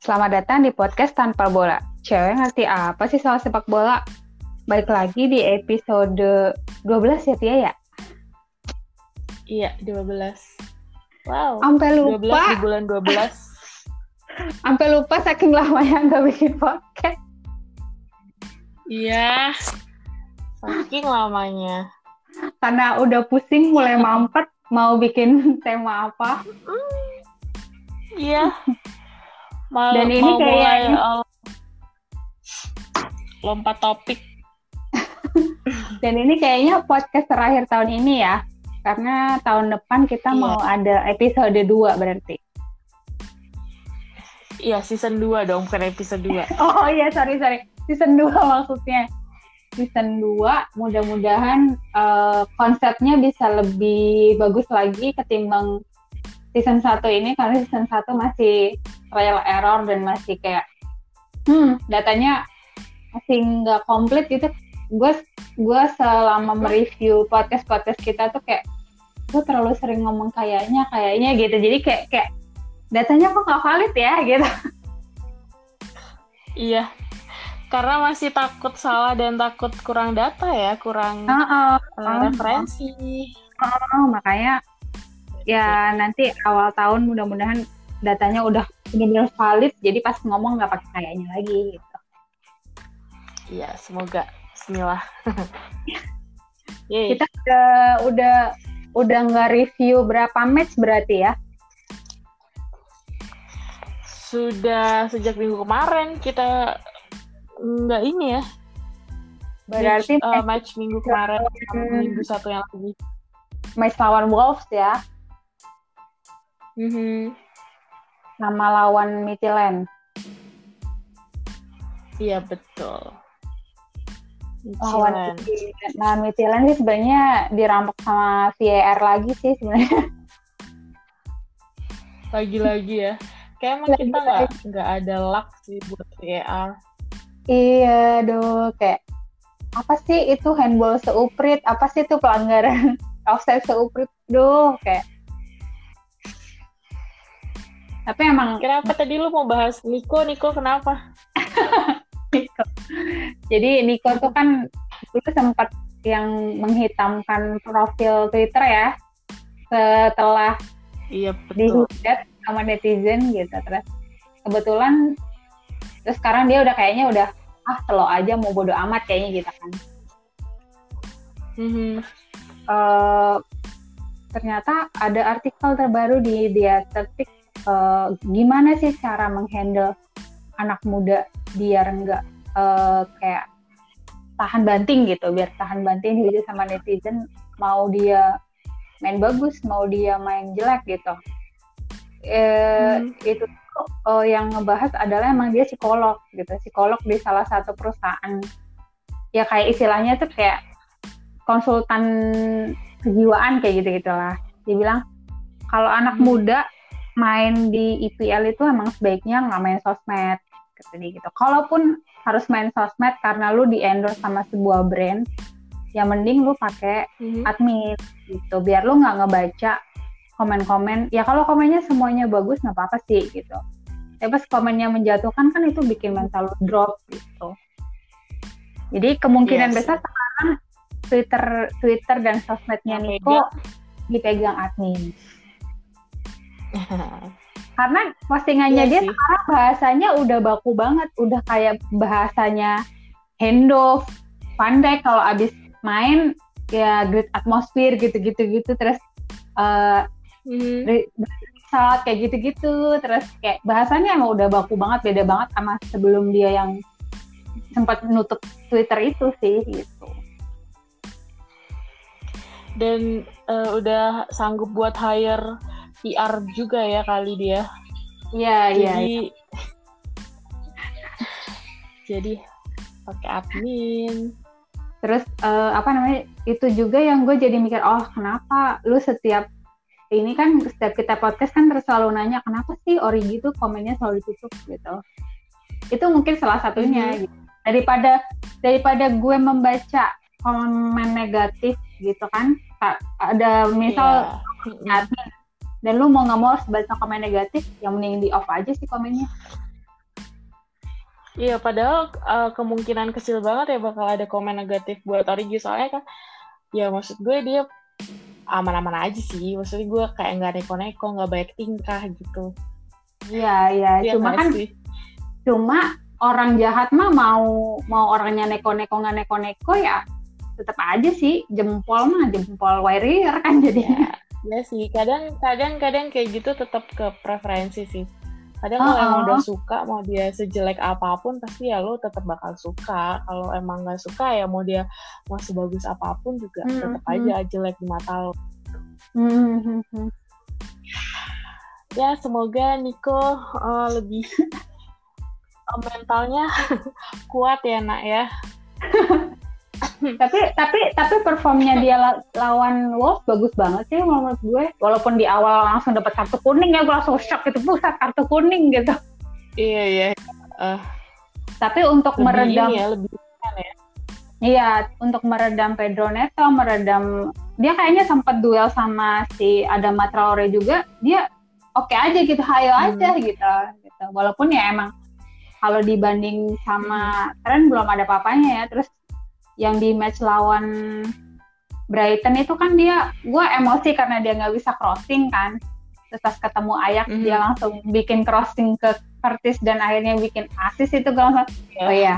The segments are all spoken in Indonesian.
Selamat datang di podcast Tanpa Bola. Cewek ngerti apa sih soal sepak bola? Balik lagi di episode 12 ya Tia ya? Iya, 12. Wow. Sampai 12 lupa. di bulan 12. Sampai lupa saking lamanya nggak bikin podcast. Iya. Saking lamanya. Karena udah pusing mulai mampet mau bikin tema apa. Iya. Mau, Dan ini mau mulai kayaknya- uh, lompat topik. Dan ini kayaknya podcast terakhir tahun ini ya. Karena tahun depan kita Iya. mau ada episode 2 berarti. Iya, season 2 dong, bukan episode 2. Oh iya, sorry, sorry. Season 2 maksudnya. Season 2, mudah-mudahan eh, konsepnya bisa lebih bagus lagi ketimbang season 1 ini, karena season 1 masih trial error dan masih kayak, hmm, datanya masih nggak komplit gitu. Gue gue selama mereview podcast-podcast kita tuh kayak, gue terlalu sering ngomong kayaknya, kayaknya gitu. Jadi kayak, kayak datanya kok nggak valid ya gitu. Iya. Karena masih takut salah dan takut kurang data ya, kurang Heeh. uh, referensi. Oh, makanya ya nanti awal tahun mudah-mudahan datanya udah benar-benar valid jadi pas ngomong nggak pakai kayaknya lagi gitu. Iya, semoga. Bismillah. Yeay. Kita udah udah udah nggak review berapa match berarti ya? Sudah sejak minggu kemarin kita nggak ini ya. Berarti match, uh, match, match minggu kemarin minggu satu yang lagi. match lawan Wolves ya, Mhm. sama lawan Midtjylland. Iya betul. Lawan. Midtjylland- lawan Midtjylland sih sebenarnya dirampok sama VAR lagi sih sebenarnya. Lagi-lagi ya. Kayak emang kita nggak nggak ada luck sih buat VAR. Iya, aduh kayak apa sih itu handball seuprit? Apa sih itu pelanggaran offside seuprit? Duh, kayak tapi emang Kenapa tadi lu mau bahas Niko? Niko kenapa? Niko. Jadi Niko tuh kan dulu sempat yang menghitamkan profil Twitter ya setelah Iya betul. dihujat sama netizen gitu terus kebetulan terus sekarang dia udah kayaknya udah ah selo aja mau bodo amat kayaknya gitu kan Mhm. eh, ternyata ada artikel terbaru di The Athletic eh, gimana sih cara menghandle anak muda biar nggak eh, kayak tahan banting gitu biar tahan banting dihujat sama netizen mau dia main bagus mau dia main jelek gitu eh, Hmm. itu eh, yang ngebahas adalah emang dia psikolog gitu psikolog di salah satu perusahaan ya kayak istilahnya tuh kayak konsultan kejiwaan kayak gitu gitulah dia bilang kalau anak Hmm. muda main di IPL itu emang sebaiknya nggak main sosmed dia gitu. Kalaupun harus main sosmed karena lu di endorse sama sebuah brand ya mending lu pakai Mhm. admin gitu. Biar lu nggak ngebaca komen-komen. Ya kalau komennya semuanya bagus nggak apa-apa sih gitu. Tapi pas komennya menjatuhkan kan itu bikin mental lu drop gitu. Jadi kemungkinan Iya sih. besar sekarang Twitter Twitter dan sosmednya Niko dipegang admin karena postingannya Iya dia sih. sekarang bahasanya udah baku banget udah kayak bahasanya handoff pandai kalau abis main ya great atmosphere gitu-gitu gitu terus re- saat kayak gitu-gitu terus kayak bahasanya emang udah baku banget beda banget sama sebelum dia yang sempat nutup Twitter itu sih gitu Dan eh, udah sanggup buat hire PR juga ya kali dia. iya iya Jadi jadi pakai admin. terus eh, apa namanya itu juga yang gue jadi mikir oh kenapa lu setiap ini kan setiap kita podcast kan terus selalu nanya kenapa sih Origi tuh komennya selalu ditutup gitu itu mungkin salah satunya Mhm. gitu. daripada daripada gue membaca komen negatif gitu kan ka- ada misal Iya. Mhm. admin dan lu mau nggak mau harus baca komen negatif yang mending di off aja sih komennya Iya, padahal uh, kemungkinan kecil banget ya bakal ada komen negatif buat Origi soalnya kan ya maksud gue dia aman-aman aja sih. Maksudnya gue kayak nggak neko-neko, nggak baik tingkah gitu. Iya, iya. Ya, cuma kan sih? cuma orang jahat mah mau mau orangnya neko-neko nggak neko-neko ya tetap aja sih jempol mah jempol warrior kan jadinya. Ya, ya sih, kadang kadang kadang kayak gitu tetap ke preferensi sih. Kadang kalau emang udah suka mau dia sejelek apa pun pasti ya lo tetap bakal suka. Kalau emang nggak suka ya mau dia mau sebagus apa pun juga hmm, tetap hmm. aja jelek di mata lo. Hmm, hmm, hmm. ya semoga Niko uh, lebih mentalnya kuat ya nak ya tapi tapi tapi performnya dia lawan Wolves bagus banget sih menurut gue. Walaupun di awal langsung dapat kartu kuning ya gue langsung shock itu pusat kartu kuning gitu. Iya iya. Uh, tapi untuk lebih meredam ya, lebih ya. iya untuk meredam Pedro Neto meredam dia kayaknya sempat duel sama si Adam Traore juga dia oke okay aja gitu hayo hmm. aja gitu gitu. Walaupun ya emang kalau dibanding sama tren belum ada papanya ya terus yang di match lawan Brighton itu kan dia gue emosi karena dia nggak bisa crossing kan terus pas ketemu Ayak mm -hmm. dia langsung bikin crossing ke Curtis dan akhirnya bikin assist itu gue langsung yeah. oh ya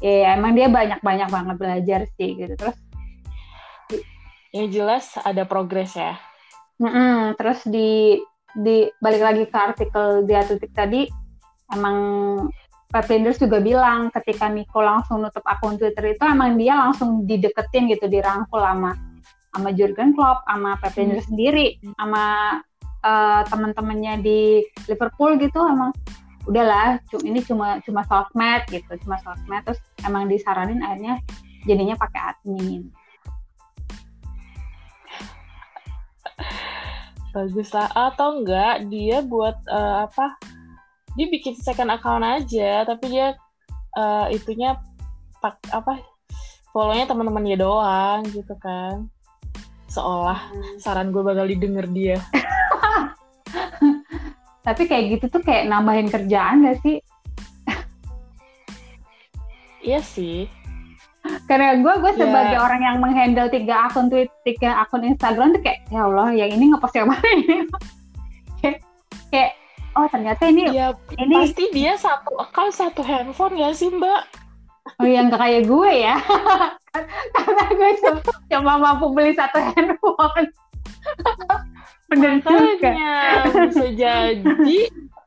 ya emang dia banyak banyak banget belajar sih gitu terus yang jelas ada progres ya mm -hmm. terus di di balik lagi ke artikel di Atletik tadi emang Pep Linders juga bilang ketika Nico langsung nutup akun Twitter itu emang dia langsung dideketin gitu dirangkul sama sama Jurgen Klopp sama Pep hmm. sendiri sama uh, teman-temannya di Liverpool gitu emang udahlah ini cuma cuma sosmed gitu cuma sosmed terus emang disaranin akhirnya jadinya pakai admin bagus lah atau enggak dia buat uh, apa dia bikin second account aja tapi dia uh, itunya pak apa follownya teman-teman dia doang gitu kan seolah hmm. saran gue bakal didengar dia tapi kayak gitu tuh kayak nambahin kerjaan gak sih iya sih karena gue gue ya. sebagai yeah. orang yang menghandle tiga akun tweet tiga akun Instagram tuh kayak ya Allah yang ini ngepost yang mana ini kayak, kayak oh ternyata ini ya, ini pasti dia satu akal satu handphone ya sih mbak? Oh yang gak kayak gue ya? Karena gue cuma, cuma mampu beli satu handphone. Bener juga. Bisa jadi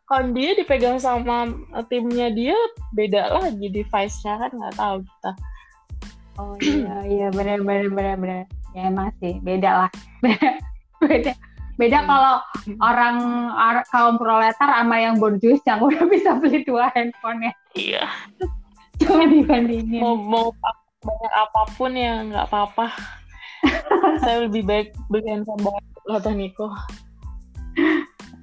kalau dia dipegang sama timnya dia beda lagi device-nya kan nggak tahu kita. Oh iya iya benar benar benar benar ya emang sih beda lah. Beda Beda hmm. kalau hmm. orang kaum proletar sama yang borjuis yang udah bisa beli dua handphone ya. Iya. Jangan dibandingin. Mau mau banyak apa pun ya nggak apa-apa. Saya lebih baik beli handphone baru kata Niko.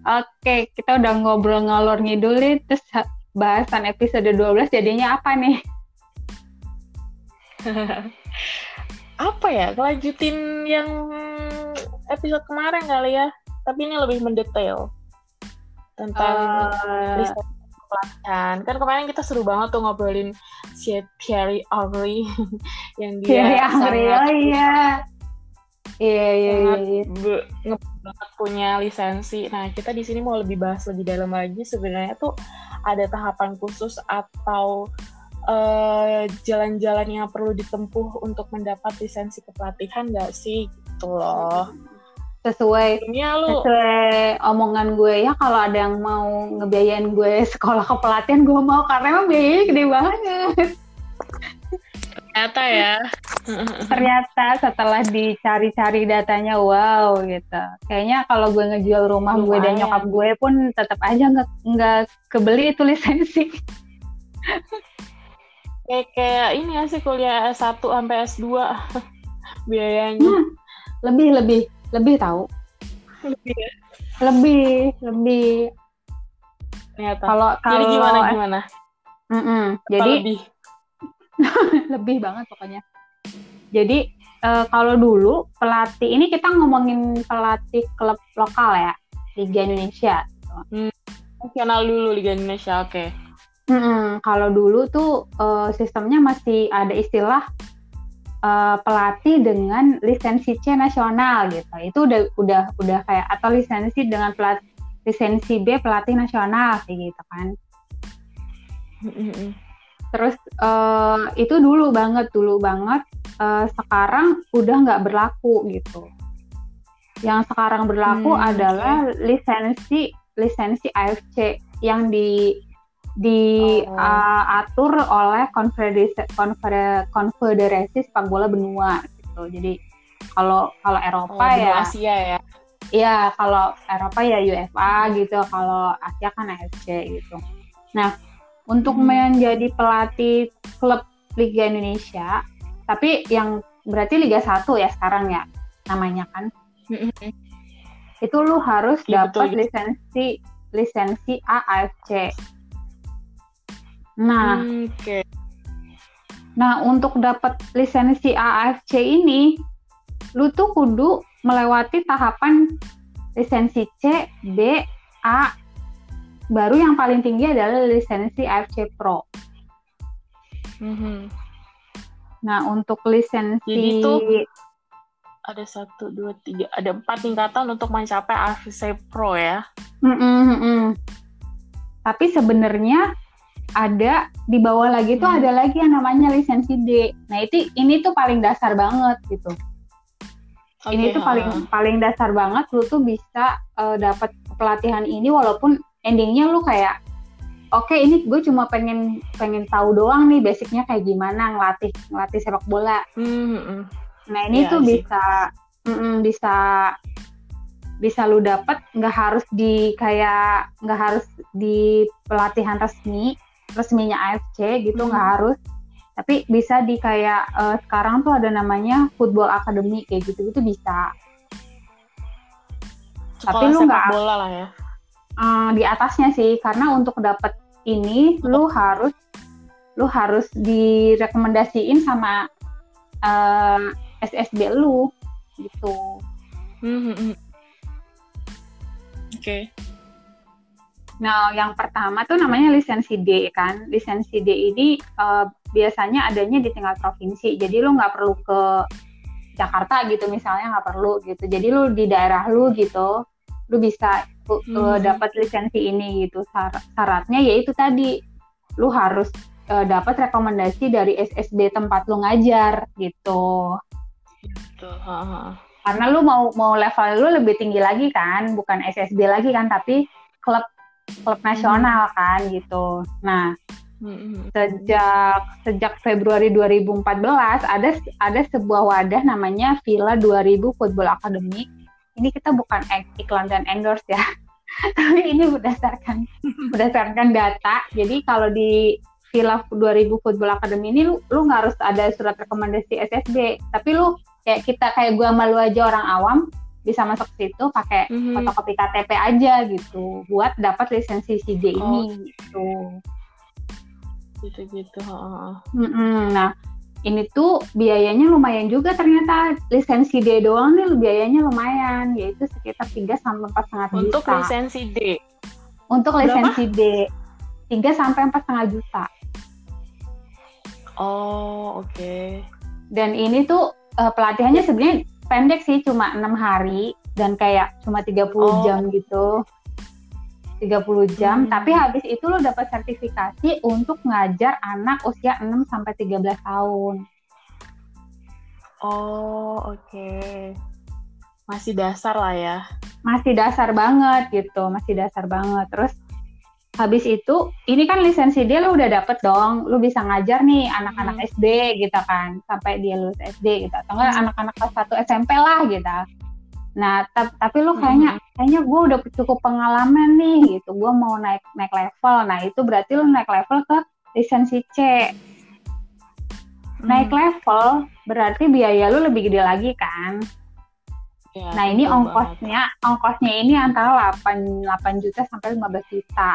Oke, kita udah ngobrol ngalor ngidul nih, terus bahasan episode 12 jadinya apa nih? apa ya? Kelanjutin yang episode kemarin kali ya, tapi ini lebih mendetail tentang uh, pelatihan. Kan kemarin kita seru banget tuh ngobrolin si Thierry Henry yang dia Thierry Henry, oh iya. Iya, iya, iya. iya. banget punya lisensi. Nah, kita di sini mau lebih bahas lebih dalam lagi. Sebenarnya tuh ada tahapan khusus atau eh, jalan-jalan yang perlu ditempuh untuk mendapat lisensi kepelatihan nggak sih gitu loh sesuai lu. sesuai omongan gue. Ya kalau ada yang mau ngebiayain gue sekolah kepelatihan gue mau. Karena emang biayanya gede banget. Ternyata ya. Ternyata setelah dicari-cari datanya wow gitu. Kayaknya kalau gue ngejual rumah Lumayan. gue dan nyokap gue pun tetap aja nggak nggak kebeli itu lisensi. Kayak kayak ini ya sih kuliah S1 sampai S2 biayanya. Hmm, lebih lebih lebih tahu lebih ya? lebih lebih. Kalau kalau jadi gimana gimana? Mm -mm. jadi lebih? Lebih banget pokoknya. Jadi uh, kalau dulu pelatih ini kita ngomongin pelatih klub lokal ya Liga Indonesia. Hmm, nasional dulu Liga Indonesia oke. Okay. Hmm, kalau dulu tuh uh, sistemnya masih ada istilah uh, pelatih dengan lisensi C nasional gitu. Itu udah udah udah kayak atau lisensi dengan pelat lisensi B pelatih nasional kayak gitu kan. Terus uh, itu dulu banget dulu banget. Uh, sekarang udah nggak berlaku gitu. Yang sekarang berlaku hmm, adalah okay. lisensi lisensi AFC yang di diatur oh. uh, oleh konfederasi konfederasi sepak bola benua gitu. Jadi kalau kalau Eropa oh, ya Asia ya. Iya, kalau Eropa ya UEFA gitu, kalau Asia kan AFC gitu. Nah, untuk hmm. menjadi pelatih klub Liga Indonesia, tapi yang berarti Liga 1 ya sekarang ya namanya kan. Hmm. Itu lu harus ya, dapat lisensi lisensi AFC Nah, okay. nah untuk dapat lisensi AFC ini, lu tuh kudu melewati tahapan lisensi C, B, A, baru yang paling tinggi adalah lisensi AFC Pro. Mm -hmm. Nah untuk lisensi Jadi itu ada satu dua tiga ada empat tingkatan untuk mencapai AFC Pro ya. Mm -mm, Tapi sebenarnya ada di bawah lagi tuh hmm. ada lagi yang namanya lisensi D. Nah itu ini tuh paling dasar banget gitu. Okay, ini tuh paling paling dasar banget lu tuh bisa uh, dapat pelatihan ini walaupun endingnya lu kayak oke okay, ini gue cuma pengen pengen tahu doang nih basicnya kayak gimana ngelatih ngelatih sepak bola. Mm -hmm. Nah ini yeah, tuh bisa mm -mm, bisa bisa lu dapat nggak harus di kayak nggak harus di pelatihan resmi resminya AFC gitu nggak hmm. harus tapi bisa di kayak uh, sekarang tuh ada namanya football academy kayak gitu gitu bisa Sekolah tapi lu nggak bola lah ya uh, di atasnya sih karena untuk dapat ini lu harus lu harus direkomendasiin sama uh, eh, SSB lu gitu. Mm -hmm. Oke. Okay. Nah, yang pertama tuh namanya lisensi D kan. Lisensi D ini uh, biasanya adanya di tingkat provinsi. Jadi lu nggak perlu ke Jakarta gitu misalnya nggak perlu gitu. Jadi lu di daerah lu gitu, lu bisa uh, hmm. dapat lisensi ini gitu. Sar syaratnya yaitu tadi lu harus uh, dapat rekomendasi dari SSB tempat lu ngajar gitu. Gitu. Karena lu mau mau level lu lebih tinggi lagi kan, bukan SSB lagi kan, tapi klub klub nasional hmm. kan gitu. Nah, hmm. sejak sejak Februari 2014 ada ada sebuah wadah namanya Villa 2000 Football Academy. Ini kita bukan iklan dan endorse ya. Tapi ini berdasarkan berdasarkan data. Jadi kalau di Villa 2000 Football Academy ini lu lu nggak harus ada surat rekomendasi SSB, tapi lu kayak kita kayak gua malu aja orang awam bisa masuk situ pakai mm-hmm. fotokopi KTP aja gitu buat dapat lisensi CD oh. ini gitu gitu gitu mm-hmm. nah ini tuh biayanya lumayan juga ternyata lisensi D doang nih biayanya lumayan yaitu sekitar 3 sampai empat setengah juta untuk lisensi D untuk Berapa? lisensi D 3 sampai empat setengah juta oh oke okay. dan ini tuh uh, pelatihannya sebenarnya pendek sih cuma enam hari dan kayak cuma 30 oh. jam gitu 30 jam hmm. tapi habis itu lo dapat sertifikasi untuk ngajar anak usia 6 sampai 13 tahun. Oh, oke. Okay. Masih dasar lah ya. Masih dasar banget gitu, masih dasar banget. Terus habis itu ini kan lisensi dia lo udah dapet dong lo bisa ngajar nih anak-anak hmm. SD gitu kan sampai dia lulus SD gitu atau enggak hmm. anak-anak kelas satu SMP lah gitu nah tapi lo kayaknya hmm. kayaknya gue udah cukup pengalaman nih gitu gue mau naik naik level nah itu berarti lo naik level ke lisensi C hmm. naik level berarti biaya lo lebih gede lagi kan Ya, nah ini ongkosnya, banget. ongkosnya ini antara 8, 8 juta sampai 15 juta.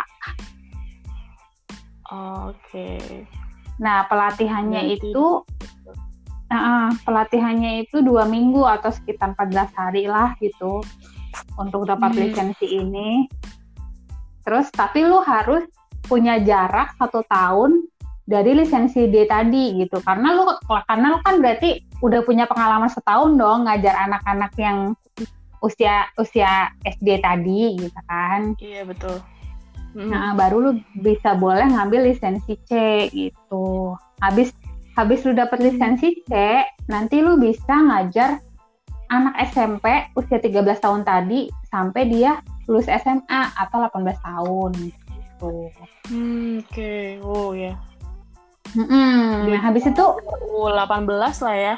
Oke. Okay. Nah pelatihannya Nanti. itu, uh, pelatihannya itu dua minggu atau sekitar 14 hari lah gitu untuk dapat hmm. lisensi ini. Terus tapi lu harus punya jarak satu tahun dari lisensi D tadi gitu karena lu karena lu kan berarti udah punya pengalaman setahun dong ngajar anak-anak yang usia usia SD tadi gitu kan iya betul mm. nah baru lu bisa boleh ngambil lisensi C gitu habis habis lu dapet lisensi C nanti lu bisa ngajar anak SMP usia 13 tahun tadi sampai dia lulus SMA atau 18 tahun gitu. Hmm, oke. Okay. Oh ya. Mm-hmm. Nah, habis itu U18 lah ya.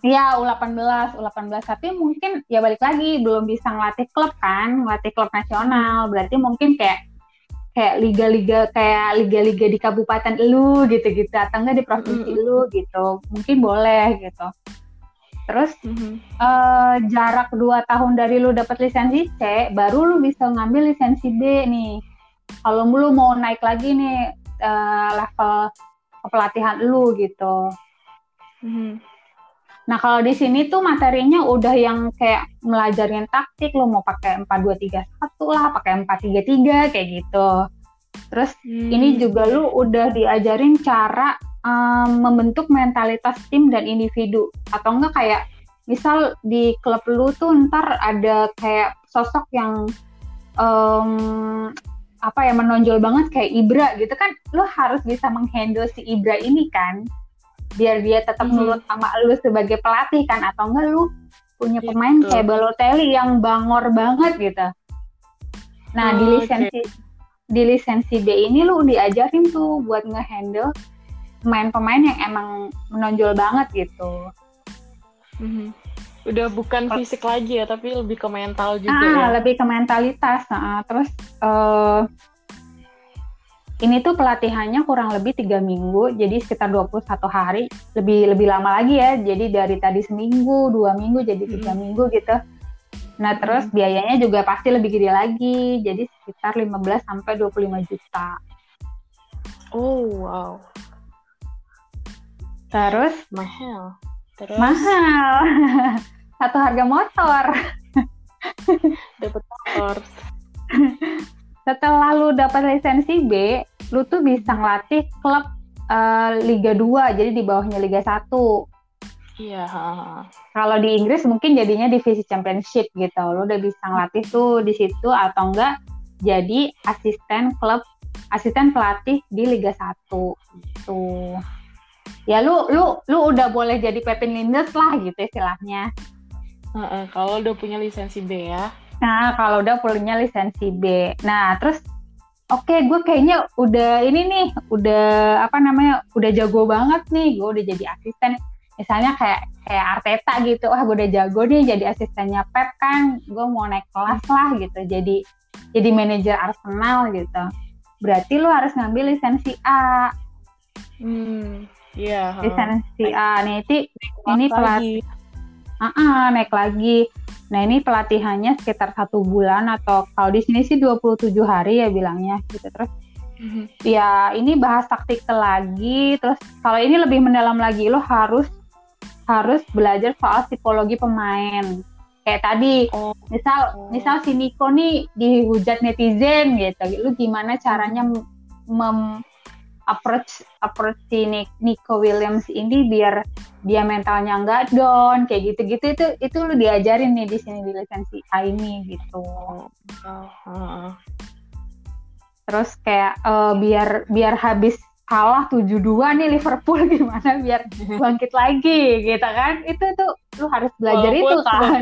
Iya, U18, U18. Tapi mungkin ya balik lagi belum bisa ngelatih klub kan, ngelatih klub nasional. Berarti mungkin kayak kayak liga-liga kayak liga-liga di kabupaten lu gitu-gitu atau enggak di provinsi mm-hmm. lu gitu. Mungkin boleh gitu. Terus mm-hmm. uh, jarak 2 tahun dari lu dapat lisensi C, baru lu bisa ngambil lisensi B nih. Kalau lu mau naik lagi nih uh, level pelatihan lu gitu. Hmm. Nah kalau di sini tuh materinya udah yang kayak melajarin taktik, lu mau pakai empat dua tiga satu lah, pakai empat tiga tiga kayak gitu. Terus hmm. ini juga lu udah diajarin cara um, membentuk mentalitas tim dan individu atau enggak kayak misal di klub lu tuh ntar ada kayak sosok yang um, apa ya menonjol banget kayak Ibra gitu kan lo harus bisa menghandle si Ibra ini kan biar dia tetap hmm. nurut sama lu sebagai pelatih kan atau enggak lu punya gitu. pemain kayak Balotelli yang bangor banget gitu nah oh, di lisensi okay. di lisensi B ini lu diajarin tuh buat ngehandle pemain-pemain yang emang menonjol banget gitu mm-hmm. Udah bukan fisik lagi ya tapi lebih ke mental juga ah, ya lebih ke mentalitas nah, terus uh, ini tuh pelatihannya kurang lebih tiga minggu, jadi sekitar 21 hari, lebih lebih lama lagi ya. Jadi dari tadi seminggu, dua minggu, jadi tiga hmm. minggu gitu. Nah terus hmm. biayanya juga pasti lebih gede lagi, jadi sekitar 15 sampai 25 juta. Oh wow. Terus mahal. Terus mahal. Satu harga motor. Dapat motor. setelah lu dapat lisensi B, lu tuh bisa ngelatih klub uh, Liga 2, jadi di bawahnya Liga 1. Iya. Kalau di Inggris mungkin jadinya divisi championship gitu. Lu udah bisa ngelatih tuh di situ atau enggak jadi asisten klub asisten pelatih di Liga 1 gitu. Ya lu lu lu udah boleh jadi Pepin Linders lah gitu istilahnya. Uh, uh, kalau udah punya lisensi B ya. Nah, kalau udah punya lisensi B. Nah, terus oke okay, gue kayaknya udah ini nih, udah apa namanya, udah jago banget nih, gue udah jadi asisten. Misalnya kayak kayak Arteta gitu, wah gue udah jago nih jadi asistennya Pep kan, gue mau naik kelas lah gitu, jadi jadi manajer Arsenal gitu. Berarti lu harus ngambil lisensi A. Hmm, iya. Yeah, lisensi A nih, ini, ini pelatih. Uh -uh, naik lagi Nah ini pelatihannya sekitar satu bulan atau kalau di sini sih 27 hari ya bilangnya gitu terus mm-hmm. ya ini bahas taktik lagi terus kalau ini lebih mendalam lagi lo harus harus belajar soal psikologi pemain kayak tadi oh. misal oh. misal si Niko nih dihujat netizen gitu lu gimana caranya mem approach approach si Nico Williams ini biar dia mentalnya nggak down kayak gitu-gitu itu itu lu diajarin nih di sini di lisensi A ini gitu. Uh, Terus kayak uh, biar biar habis kalah 7-2 nih Liverpool gimana biar bangkit lagi gitu kan. Itu tuh lu harus belajar Walaupun itu kan.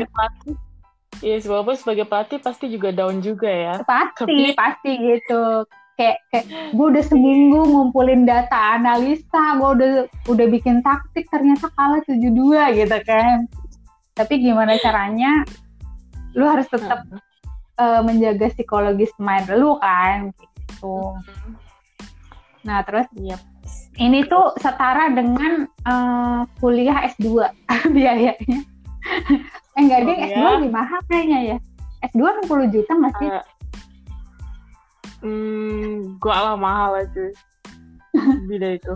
Iya, yes, walaupun sebagai pelatih pasti juga down juga ya. Pasti, Tapi... pasti gitu kayak kayak gue udah seminggu ngumpulin data analisa gue udah udah bikin taktik ternyata kalah 7-2 gitu kan. Tapi gimana caranya? Lu harus tetap uh, menjaga psikologis pemain lu kan gitu. Nah terus yep. ini tuh setara dengan uh, kuliah S2 biayanya. Eh enggak oh, deh S2 ya? lebih mahal kayaknya ya. S2 60 juta nggak sih? Uh, Hmm, gua lah mahal aja. Beda itu.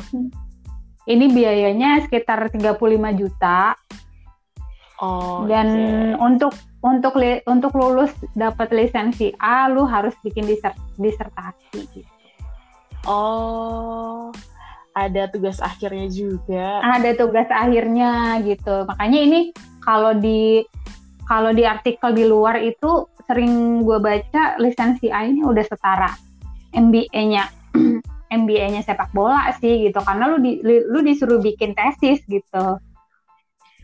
Ini biayanya sekitar 35 juta. Oh. Dan okay. untuk untuk li, untuk lulus dapat lisensi A, lu harus bikin disert, disertasi gitu. Oh, ada tugas akhirnya juga. Ada tugas akhirnya gitu. Makanya ini kalau di kalau di artikel di luar itu sering gue baca lisensi A ini udah setara MBA-nya MBA-nya sepak bola sih gitu karena lu di, lu disuruh bikin tesis gitu.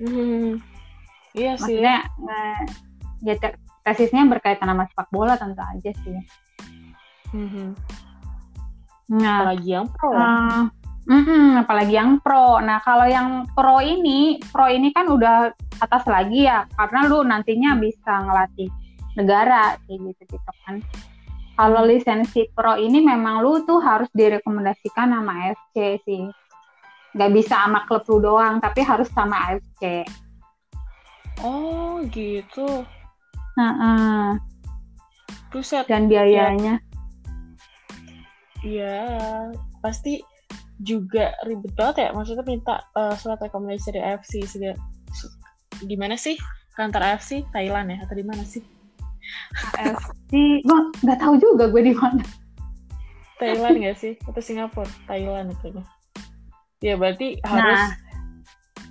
Hmm. Iya sih. Maksudnya eh, ya tesisnya berkaitan sama sepak bola tentu aja sih. Hmm. Nah, apalagi yang pro. Uh, mm -mm, apalagi yang pro. Nah, kalau yang pro ini, pro ini kan udah atas lagi ya, karena lu nantinya bisa ngelatih negara kayak gitu gitu kan. Kalau lisensi pro ini memang lu tuh harus direkomendasikan sama AFC sih. Gak bisa sama klub lu doang, tapi harus sama AFC. Oh gitu. Nah, uh. Buset. Dan biayanya. Iya, pasti juga ribet banget ya. Maksudnya minta uh, surat rekomendasi dari AFC. Di mana sih kantor AFC? Thailand ya? Atau di mana sih? AFC, gue nggak tahu juga gue di mana. Thailand nggak sih? Atau Singapura? Thailand itu. Ya berarti harus nah.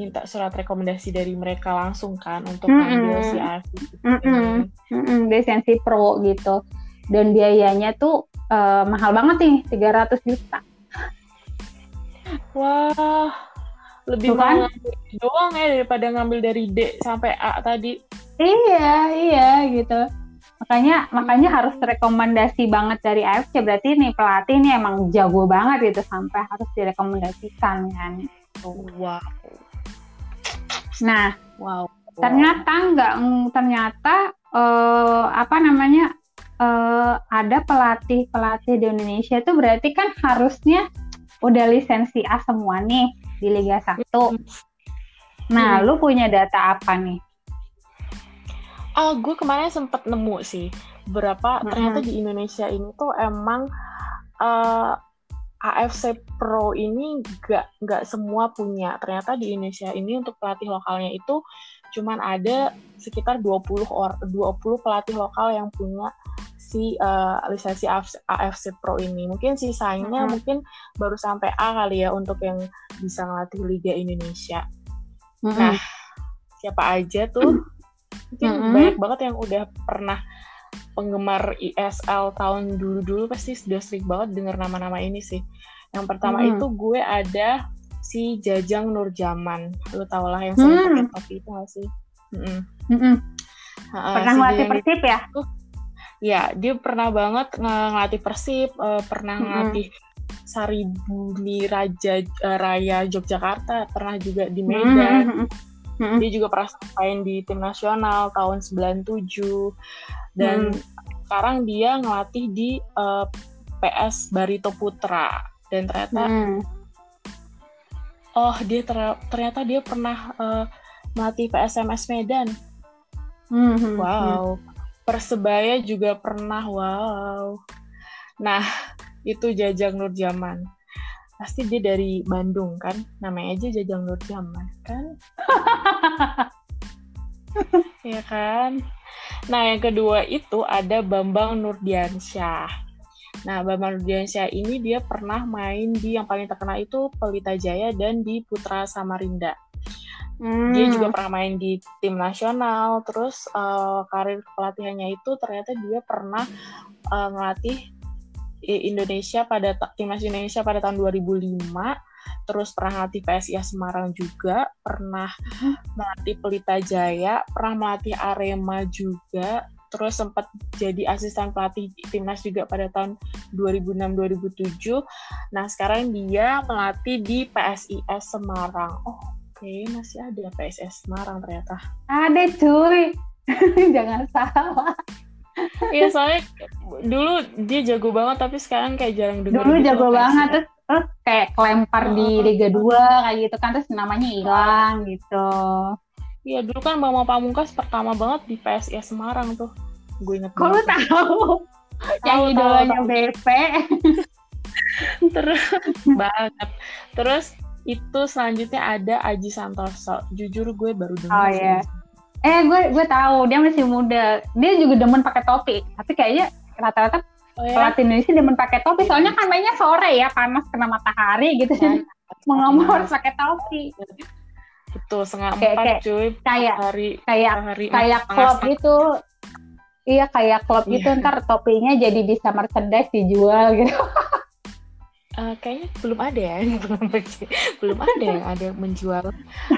minta surat rekomendasi dari mereka langsung kan untuk mm -mm. ngambil si AFC. Mm -mm. Mm -mm. Desensi pro gitu. Dan biayanya tuh uh, mahal banget nih, 300 juta. Wah, lebih Tuh kan? doang ya daripada ngambil dari D sampai A tadi. Iya, iya gitu. Makanya makanya harus rekomendasi banget dari AFC berarti nih pelatih nih emang jago banget gitu sampai harus direkomendasikan kan. Wow. Nah, wow. Ternyata enggak ternyata uh, apa namanya? Uh, ada pelatih-pelatih di Indonesia itu berarti kan harusnya udah lisensi A semua nih di Liga 1. Nah, hmm. lu punya data apa nih? Ah, gue kemarin sempet nemu sih berapa hmm. ternyata di Indonesia ini tuh emang uh, eh, AFC Pro ini gak nggak semua punya. Ternyata di Indonesia ini untuk pelatih lokalnya itu cuman ada sekitar 20 or 20 pelatih lokal yang punya si uh, lisensi AFC, AFC Pro ini. Mungkin sisanya hmm. mungkin baru sampai A kali ya untuk yang bisa ngelatih Liga Indonesia. Hmm. Nah, siapa aja tuh mungkin mm -hmm. banyak banget yang udah pernah penggemar ISL tahun dulu-dulu pasti sudah sering banget denger nama-nama ini sih. Yang pertama mm. itu gue ada si Jajang Nurjaman. Lu tau lah yang sering mm. pakai topi itu gak sih? Mm -mm. Uh, pernah si ngelatih Persib ya? Itu, ya, dia pernah banget ng ngelatih Persib, uh, pernah mm -hmm. ngelatih Sari Bumi Raja uh, Raya Yogyakarta, pernah juga di Medan. Mm -hmm hmm. dia juga pernah main di tim nasional tahun 97 dan hmm. sekarang dia ngelatih di uh, eh, PS Barito Putra dan ternyata hmm. oh dia ter ternyata dia pernah uh, melatih PSMS Medan hmm. hmm wow hmm. Persebaya juga pernah wow nah itu Jajang Nurjaman pasti dia dari Bandung kan? Namanya aja Jajang Nur Jaman kan? Ya kan? Nah yang kedua itu ada Bambang Nurdiansyah. Nah Bambang Nurdiansyah ini dia pernah main di yang paling terkenal itu Pelita Jaya dan di Putra Samarinda. Hmm. Dia juga pernah main di tim nasional, terus uh, karir pelatihannya itu ternyata dia pernah uh, ngelatih Indonesia pada timnas Indonesia pada tahun 2005 terus pernah melatih PSIS Semarang juga pernah melatih Pelita Jaya pernah melatih Arema juga terus sempat jadi asisten pelatih timnas juga pada tahun 2006-2007 nah sekarang dia melatih di PSIS Semarang. Oh oke okay. masih ada PSIS Semarang ternyata. Ada cuy. Jangan salah Iya soalnya dulu dia jago banget tapi sekarang kayak jarang dengar. Dulu gitu jago banget terus, terus kayak kelempar oh. di Liga 2 kayak gitu kan terus namanya hilang gitu. Iya dulu kan Mama Pamungkas pertama banget di PSIS Semarang tuh. Gue inget Kok lu tahu? Yang idolanya BP. Terus banget. Terus itu selanjutnya ada Aji Santoso. Jujur gue baru dengar. Oh iya. Eh gue gue tahu. Dia masih muda. Dia juga demen pakai topi. Tapi kayaknya rata-rata oh, ya? pelatih Indonesia demen pakai topi. Soalnya kan mainnya sore ya panas kena matahari gitu. Ya. nggak mau harus pakai topi. Betul setengah kayak, empat kayak, cuy. Kayak hari kayak hari kayak klub gitu. Iya kayak klub yeah. gitu. Ntar topinya jadi bisa merchandise dijual gitu. Uh, kayaknya belum ada ya belum belum ada yang ada menjual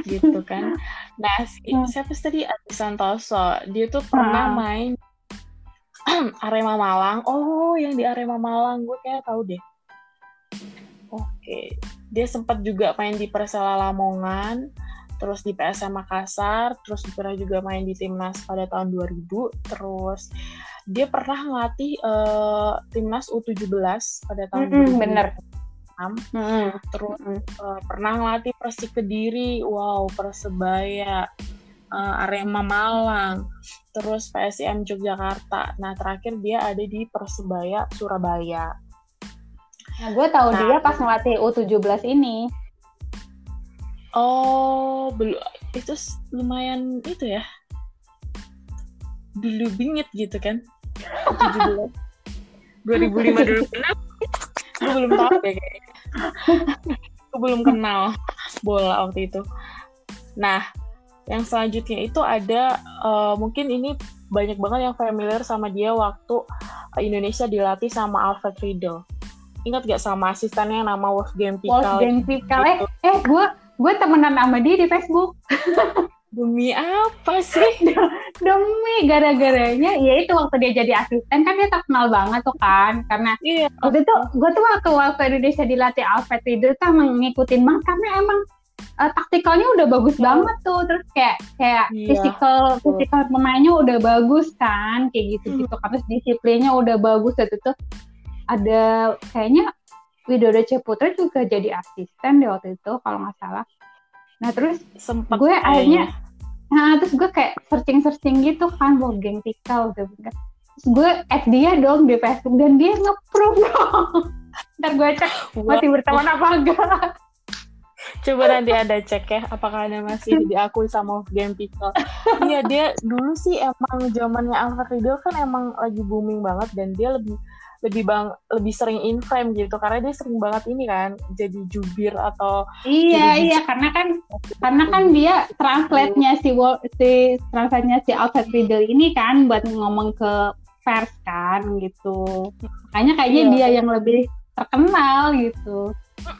gitu kan nah hmm. siapa tadi Adi Santoso dia tuh pernah hmm. main Arema Malang oh yang di Arema Malang gue kayak tahu deh oke okay. dia sempat juga main di Persela Lamongan terus di PSM Makassar, terus pernah juga main di timnas pada tahun 2000, terus dia pernah ngelatih uh, timnas U17 pada tahun mm -hmm, 2000. Bener. Hmm. Terus uh, pernah ngelatih Persik Kediri, wow, Persebaya, uh, Arema Malang, terus PSM Yogyakarta. Nah, terakhir dia ada di Persebaya Surabaya. Nah, gue tahu nah, dia pas ngelatih U17 ini. Oh, belum itu lumayan itu ya. Dulu bingit gitu kan. 17. 2005 2006. Gue belum tahu ya kayaknya. Gue belum kenal bola waktu itu. Nah, yang selanjutnya itu ada uh, mungkin ini banyak banget yang familiar sama dia waktu Indonesia dilatih sama Alfred Riedel. Ingat gak sama asistennya yang nama Wolfgang Pikal? Wolfgang Pikal, eh, eh gue gue temenan sama dia di Facebook demi apa sih demi gara-garanya ya itu waktu dia jadi asisten kan dia terkenal banget tuh kan karena iya. waktu itu gue tuh waktu waktu Indonesia dilatih Alfred itu tuh ngikutin banget karena emang uh, taktikalnya udah bagus iya. banget tuh terus kayak kayak iya. physical physical pemainnya udah bagus kan kayak gitu gitu hmm. terus disiplinnya udah bagus itu tuh ada kayaknya Widodo Ceputra juga jadi asisten di waktu itu kalau nggak salah. Nah terus Sempet gue akhirnya, nah terus gue kayak searching-searching gitu kan, mau geng tikal gitu kan. Terus gue add dia dong di Facebook dan dia nge-proof dong. Ntar gue cek masih berteman apa enggak. Coba nanti ada cek ya, apakah ada masih diakui sama Game Pickle. Iya dia dulu sih emang zamannya Alpha Riddle kan emang lagi booming banget dan dia lebih lebih bang lebih sering in frame gitu karena dia sering banget ini kan jadi jubir atau iya iya karena kan karena kan dia translate-nya si si translate-nya si Alfred Riddle ini kan buat ngomong ke pers kan gitu. Makanya kayaknya iya. dia yang lebih terkenal gitu.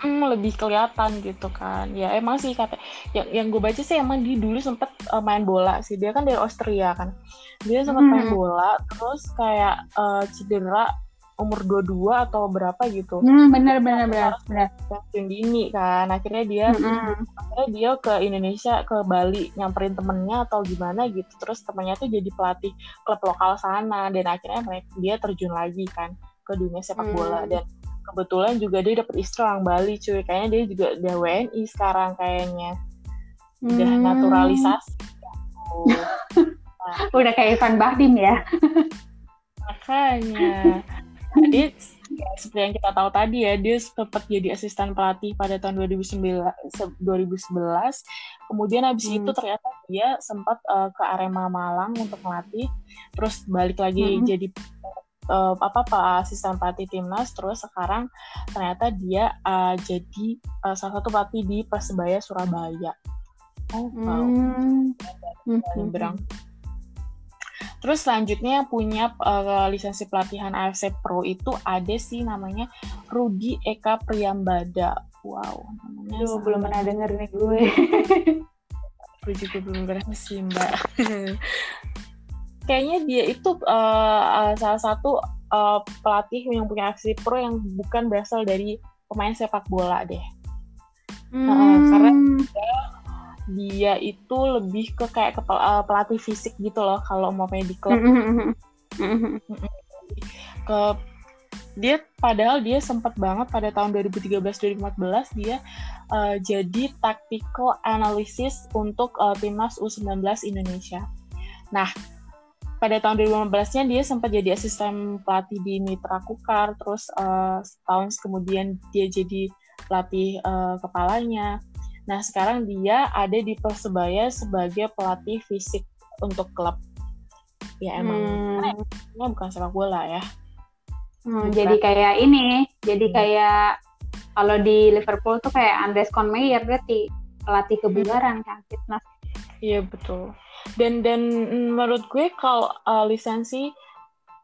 Mm, lebih kelihatan gitu kan. Ya emang sih kata yang yang gue baca sih emang dia dulu sempet uh, main bola sih. Dia kan dari Austria kan. Dia sempat hmm. main bola terus kayak uh, cedera umur 22 atau berapa gitu. Hmm, benar benar benar benar. Yang dini kan. Akhirnya dia hmm. akhirnya dia ke Indonesia ke Bali nyamperin temennya atau gimana gitu. Terus temennya tuh jadi pelatih klub lokal sana dan akhirnya mereka dia terjun lagi kan ke dunia sepak bola hmm. dan kebetulan juga dia dapet istri orang Bali cuy. Kayaknya dia juga udah WNI sekarang kayaknya. Udah hmm. naturalisasi. nah. udah kayak Ivan Bahdim ya. Makanya dia seperti yang kita tahu tadi ya dia sempat jadi asisten pelatih pada tahun 2009 2011 kemudian habis hmm. itu ternyata dia sempat uh, ke Arema Malang untuk melatih terus balik lagi hmm. jadi uh, apa pak asisten pelatih timnas terus sekarang ternyata dia uh, jadi uh, salah satu pelatih di Persebaya Surabaya oh wow hmm. hmm. berang Terus selanjutnya punya uh, lisensi pelatihan AFC Pro itu ada sih namanya Rudi Eka Priyambada. Wow, namanya Duh, belum pernah denger nih gue. gue juga belum pernah sih mbak. Kayaknya dia itu uh, salah satu uh, pelatih yang punya AFC Pro yang bukan berasal dari pemain sepak bola deh. Hmm. Uh, karena dia dia itu lebih ke kayak ke uh, pelatih fisik gitu loh kalau mau di klub. Mm-hmm. Mm-hmm. ke dia padahal dia sempat banget pada tahun 2013-2014 dia uh, jadi tactical analysis untuk uh, timnas U19 Indonesia. Nah, pada tahun 2015-nya dia sempat jadi asisten pelatih di Mitra Kukar, terus uh, setahun kemudian dia jadi pelatih uh, kepalanya. Nah, sekarang dia ada di Persebaya sebagai pelatih fisik untuk klub. Ya emang hmm. karena bukan sepak bola ya. Hmm, jadi kayak ini, jadi hmm. kayak kalau di Liverpool tuh kayak Andres Conmeyer berarti pelatih kebugaran kan fitness. Iya betul. Dan dan menurut gue kalau uh, lisensi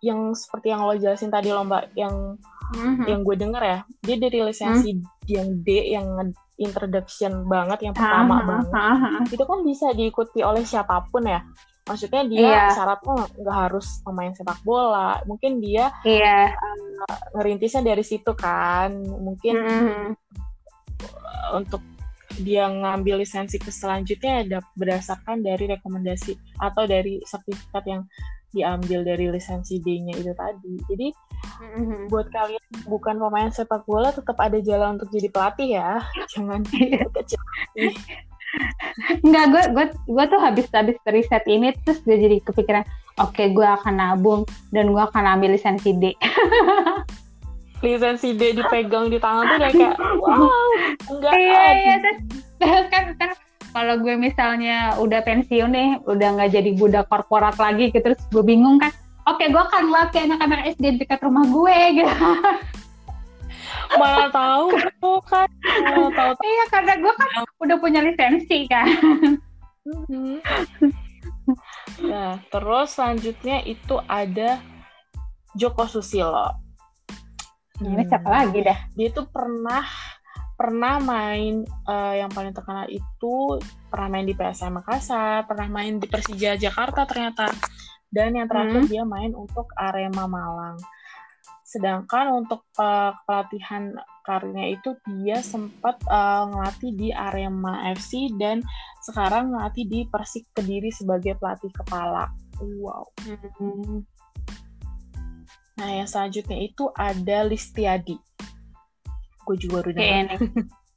yang seperti yang lo jelasin tadi lomba yang mm-hmm. yang gue denger ya, dia dari lisensi mm-hmm. yang D yang introduction banget yang pertama uh-huh, banget. Uh-huh. Itu kan bisa diikuti oleh siapa pun ya maksudnya dia yeah. syaratnya nggak harus pemain sepak bola mungkin dia yeah. uh, ngerintisnya dari situ kan mungkin mm. untuk dia ngambil lisensi ke selanjutnya ada berdasarkan dari rekomendasi atau dari sertifikat yang diambil dari lisensi D-nya itu tadi. Jadi mm-hmm. buat kalian bukan pemain sepak bola tetap ada jalan untuk jadi pelatih ya. Jangan kecil. Enggak, gue gue gue tuh habis habis riset ini terus gue jadi kepikiran, oke okay, gue akan nabung dan gue akan ambil lisensi D. lisensi D dipegang di tangan tuh kayak wow, enggak. Iya iya terus, terus kan terus kalau gue misalnya udah pensiun nih, udah nggak jadi budak korporat lagi gitu, terus gue bingung kan, oke okay, gue akan latih anak-anak SD dekat rumah gue gitu. Mana tahu kan. Mana tahu. Iya karena gue kan udah punya lisensi kan. Nah terus selanjutnya itu ada Joko Susilo. Hmm. ini siapa lagi dah? Dia itu pernah pernah main uh, yang paling terkenal itu pernah main di PSM Makassar, pernah main di Persija Jakarta ternyata, dan yang terakhir hmm. dia main untuk Arema Malang. Sedangkan untuk uh, pelatihan karirnya itu dia sempat uh, ngelatih di Arema FC dan sekarang ngelatih di Persik Kediri sebagai pelatih kepala. Wow. Hmm. Nah, yang selanjutnya itu ada Listiadi. Gue juga baru dengar.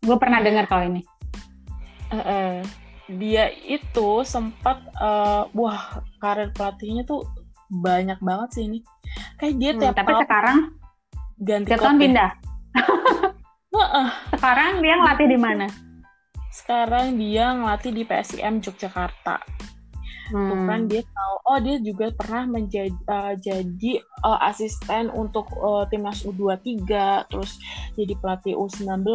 Gue pernah dengar kalau ini. Uh, uh, dia itu sempat uh, wah karir pelatihnya tuh banyak banget sih ini. Kayak dia hmm, tiap tapi tahun sekarang ganti tiap tahun pindah. sekarang dia ngelatih di mana? Sekarang dia ngelatih di PSIM Yogyakarta. Hmm. Bukan dia tahu. Oh dia juga pernah menjadi uh, jadi uh, asisten untuk uh, timnas U23, terus jadi pelatih U19.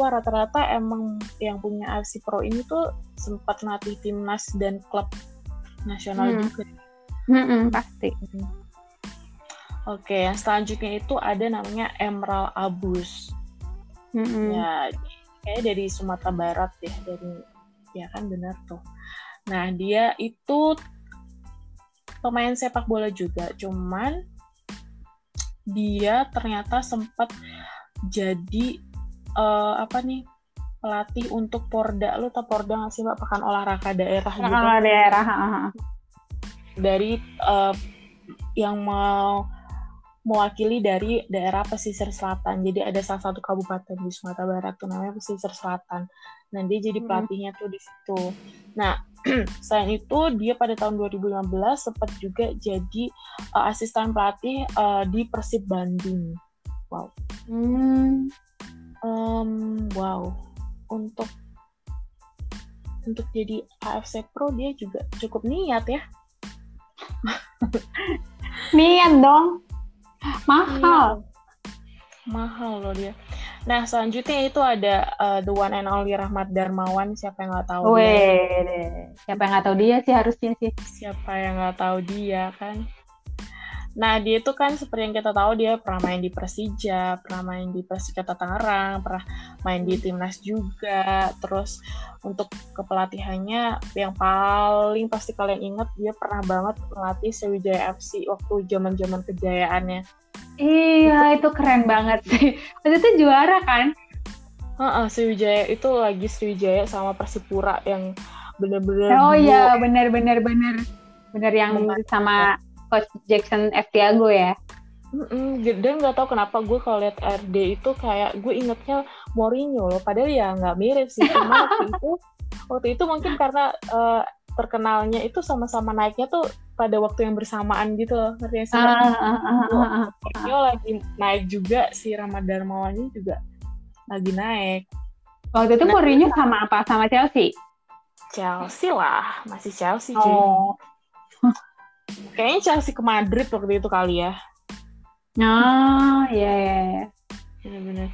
Wah rata-rata emang yang punya AFC Pro ini tuh sempat melatih timnas dan klub nasional hmm. juga. Mm-mm, pasti. Oke, yang selanjutnya itu ada namanya Emerald Abus. Mm-hmm. Ya, kayak dari Sumatera Barat ya, dari ya kan benar tuh. Nah, dia itu pemain sepak bola juga, cuman dia ternyata sempat jadi uh, apa nih pelatih untuk Porda. Lu tau Porda nggak sih mbak? Pekan olahraga daerah Pekan gitu. olahraga daerah dari uh, yang mau mewakili dari daerah pesisir selatan. Jadi ada salah satu kabupaten di Sumatera Barat tuh namanya pesisir selatan. Nah dia jadi hmm. pelatihnya tuh di situ. Nah selain itu dia pada tahun 2015 sempat juga jadi uh, asisten pelatih uh, di Persib Bandung. Wow. Hmm. Um, wow. Untuk untuk jadi AFC Pro dia juga cukup niat ya. Niat dong. Mahal. Iya. Mahal loh dia. Nah, selanjutnya itu ada uh, The One and Only Rahmat Darmawan. Siapa yang nggak tahu Weh, dia? Siapa yang nggak tahu dia sih harusnya sih. Siapa yang nggak tahu dia kan? Nah, dia itu kan seperti yang kita tahu dia pernah main di Persija, pernah main di Persikota Tangerang, pernah main di Timnas juga. Terus untuk kepelatihannya yang paling pasti kalian ingat dia pernah banget melatih Sriwijaya FC waktu zaman-zaman kejayaannya. Iya, itu, keren banget sih. Waktu itu juara kan? Heeh, uh, Sriwijaya itu lagi Sriwijaya sama Persipura yang bener-bener Oh iya, bener-bener bener. Bener yang bener. sama Coach Jackson F. Tiago ya. Mm-mm, dan nggak tahu kenapa gue kalau lihat RD itu kayak gue ingetnya Mourinho loh, padahal ya nggak mirip sih. Cuma waktu itu waktu itu mungkin karena uh, terkenalnya itu sama-sama naiknya tuh pada waktu yang bersamaan gitu loh, ngerti sih? Ah, ah, ah, ah, ah, lagi naik juga si Ramadan Mawani juga lagi naik. Waktu itu nah, Mourinho sama apa? Sama Chelsea? Chelsea lah, masih Chelsea. Oh. Kayaknya Chelsea ke Madrid waktu itu kali ya. Oh, iya iya iya. Benar-benar.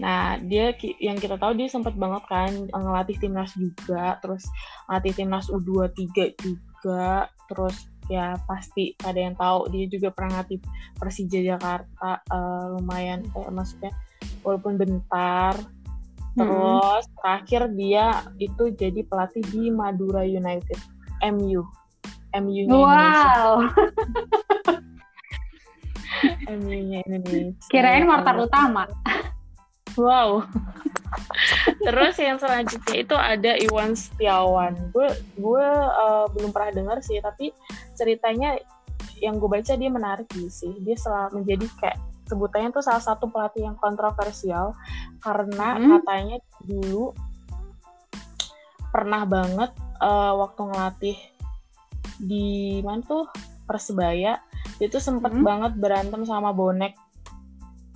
Nah, dia yang kita tahu dia sempat banget kan ngelatih timnas juga, terus ngelatih timnas U23 juga, terus ya pasti ada yang tahu dia juga pernah ngelatih Persija Jakarta uh, lumayan eh, maksudnya walaupun bentar. Terus hmm. terakhir dia itu jadi pelatih di Madura United, MU. MU-nya wow. MU-nya Indonesia. Kirain mortar utama. Wow. Terus yang selanjutnya itu ada Iwan Setiawan. Gue gue uh, belum pernah dengar sih, tapi ceritanya yang gue baca dia menarik sih. Dia selalu menjadi kayak sebutannya tuh salah satu pelatih yang kontroversial karena hmm. katanya dulu pernah banget uh, waktu ngelatih di mana tuh Persebaya dia tuh sempet hmm. banget berantem sama bonek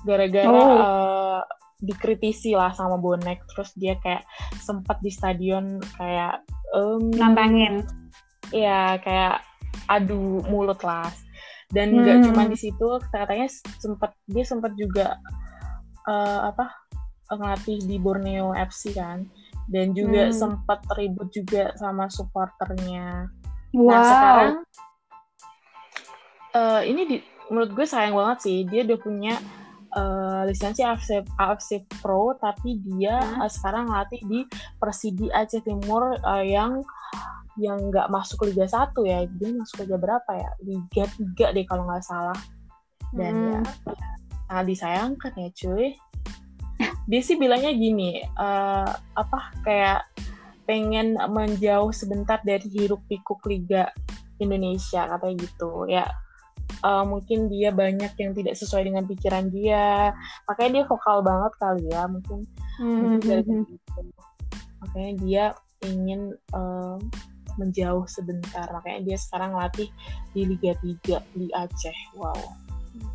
gara-gara oh. uh, dikritisi lah sama bonek terus dia kayak sempat di stadion kayak um, nantangin ya kayak adu mulut lah dan nggak hmm. cuma di situ katanya sempat dia sempat juga uh, apa ngelatih di Borneo FC kan dan juga hmm. sempat ribut juga sama supporternya nah, wow. nah sekarang uh, ini di, menurut gue sayang banget sih dia udah punya uh, lisensi AFC, AFC Pro tapi dia hmm. uh, sekarang ngelatih di Persidi Aceh Timur uh, yang yang nggak masuk Liga 1 ya. Dia masuk Liga berapa ya? Liga 3 deh kalau nggak salah. Dan hmm. ya sangat disayangkan ya cuy. Dia sih bilangnya gini uh, apa kayak pengen menjauh sebentar dari hiruk pikuk Liga Indonesia katanya gitu. Ya uh, mungkin dia banyak yang tidak sesuai dengan pikiran dia. Makanya dia vokal banget kali ya mungkin. Mm-hmm. mungkin dari hmm, hmm. itu makanya dia ingin uh, menjauh sebentar. Makanya dia sekarang latih di Liga 3 di Aceh. Wow.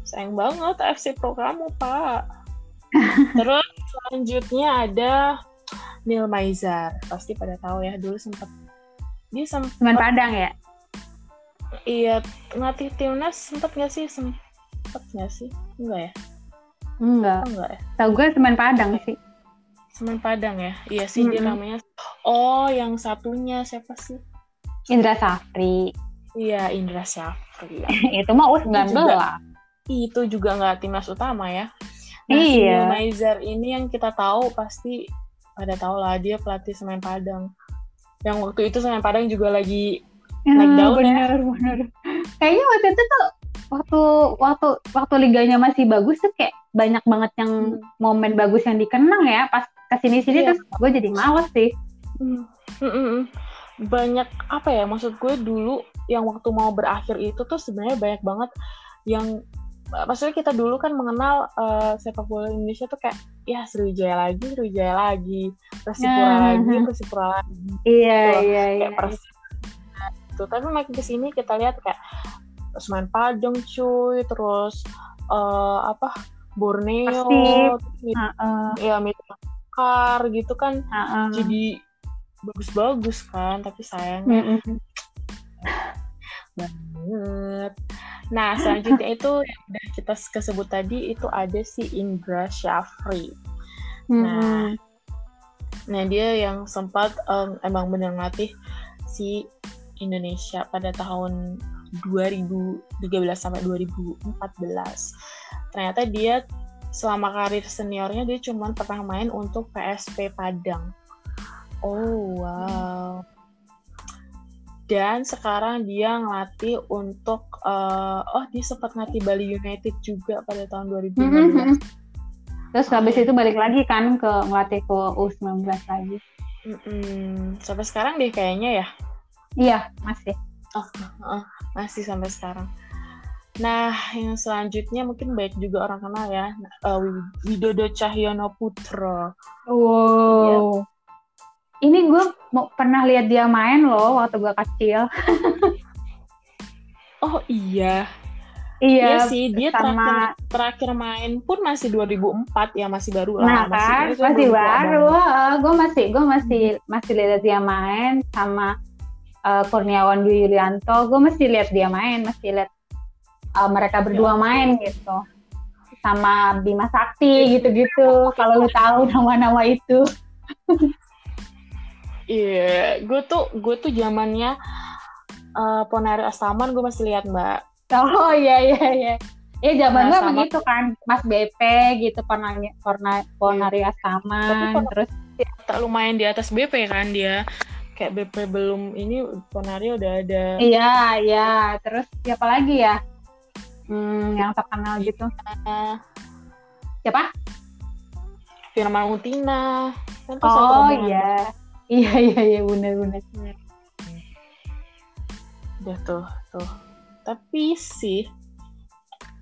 Sayang banget FC Pro kamu pak. Terus selanjutnya ada Neil Maizar pasti pada tahu ya dulu sempat dia sempat Padang ya iya ngelatih timnas sempet nggak sih? Sempet nggak sih? Enggak ya? Enggak. Oh, enggak ya? Tahu gue semen padang sih. Semen padang ya? Iya sih mm -hmm. dia namanya. Oh yang satunya siapa sih? Indra Safri. Iya Indra Safri. Itu mah us 19 itu juga nggak timnas utama ya? Nah, iya. Si Maizar ini yang kita tahu pasti pada tahu lah dia pelatih semen padang. Yang waktu itu semen padang juga lagi ya, naik daun bener, ya. Bener. Kayaknya waktu itu tuh waktu waktu waktu liganya masih bagus tuh kayak banyak banget yang hmm. momen bagus yang dikenang ya. Pas ke sini sini iya. terus gue jadi males sih. Hmm. Hmm, hmm. Banyak apa ya? Maksud gue dulu yang waktu mau berakhir itu tuh sebenarnya banyak banget yang maksudnya kita dulu kan mengenal uh, sepak bola Indonesia tuh kayak ya Sriwijaya lagi, Sriwijaya lagi, Persipura uh, lagi, Persipura lagi. Iya, gitu. iya, kayak iya. Persi gitu. Tapi makin ke sini kita lihat kayak Semen Padang cuy terus uh, apa Borneo uh -uh. ya Mitakar gitu kan. Uh -uh. jadi bagus-bagus kan tapi sayang -uh. banget. Nah selanjutnya itu yang udah kita kesebut tadi itu ada si Indra Syafri. Nah nah dia yang sempat um, emang benar ngelatih si Indonesia pada tahun 2013 sampai 2014. Ternyata dia selama karir seniornya dia cuma pernah main untuk PSP Padang. Oh wow. Dan sekarang dia ngelatih untuk uh, oh dia sempat ngelatih Bali United juga pada tahun 2015. Mm -hmm. Terus habis itu balik lagi kan ke ngelatih ke U19 lagi. Mm -mm. Sampai sekarang deh kayaknya ya. Iya, masih. Oh, oh, masih sampai sekarang. Nah, yang selanjutnya mungkin baik juga orang kenal ya, uh, Widodo Cahyono Putro. Wow. Ya. Ini gue mau pernah lihat dia main loh waktu gue kecil. oh iya. Iya, iya sih, dia sama... terakhir, terakhir main pun masih 2004 ya, masih baru lah. Nah, masih, kan, masih baru. Uh, gue masih gue masih masih lihat dia main sama uh, Kurniawan Dwi Yulianto gue mesti lihat dia main mesti lihat uh, mereka berdua main gitu sama Bima Sakti gitu-gitu. Kalau lu tahu nama-nama itu. Iya, yeah, gue tuh gue tuh zamannya uh, Ponari Astaman gue masih lihat mbak. Oh iya iya iya. Ya zaman gue emang kan, Mas BP gitu Ponari Ponari Astaman, terus tak lumayan di atas BP kan dia kayak BP belum ini Ponari udah ada. Iya iya, terus siapa lagi ya? Hmm, yang terkenal gitu. Uh, siapa? Firman Utina. Kan oh iya. Iya iya iya benar benar. Udah tuh tuh. Tapi sih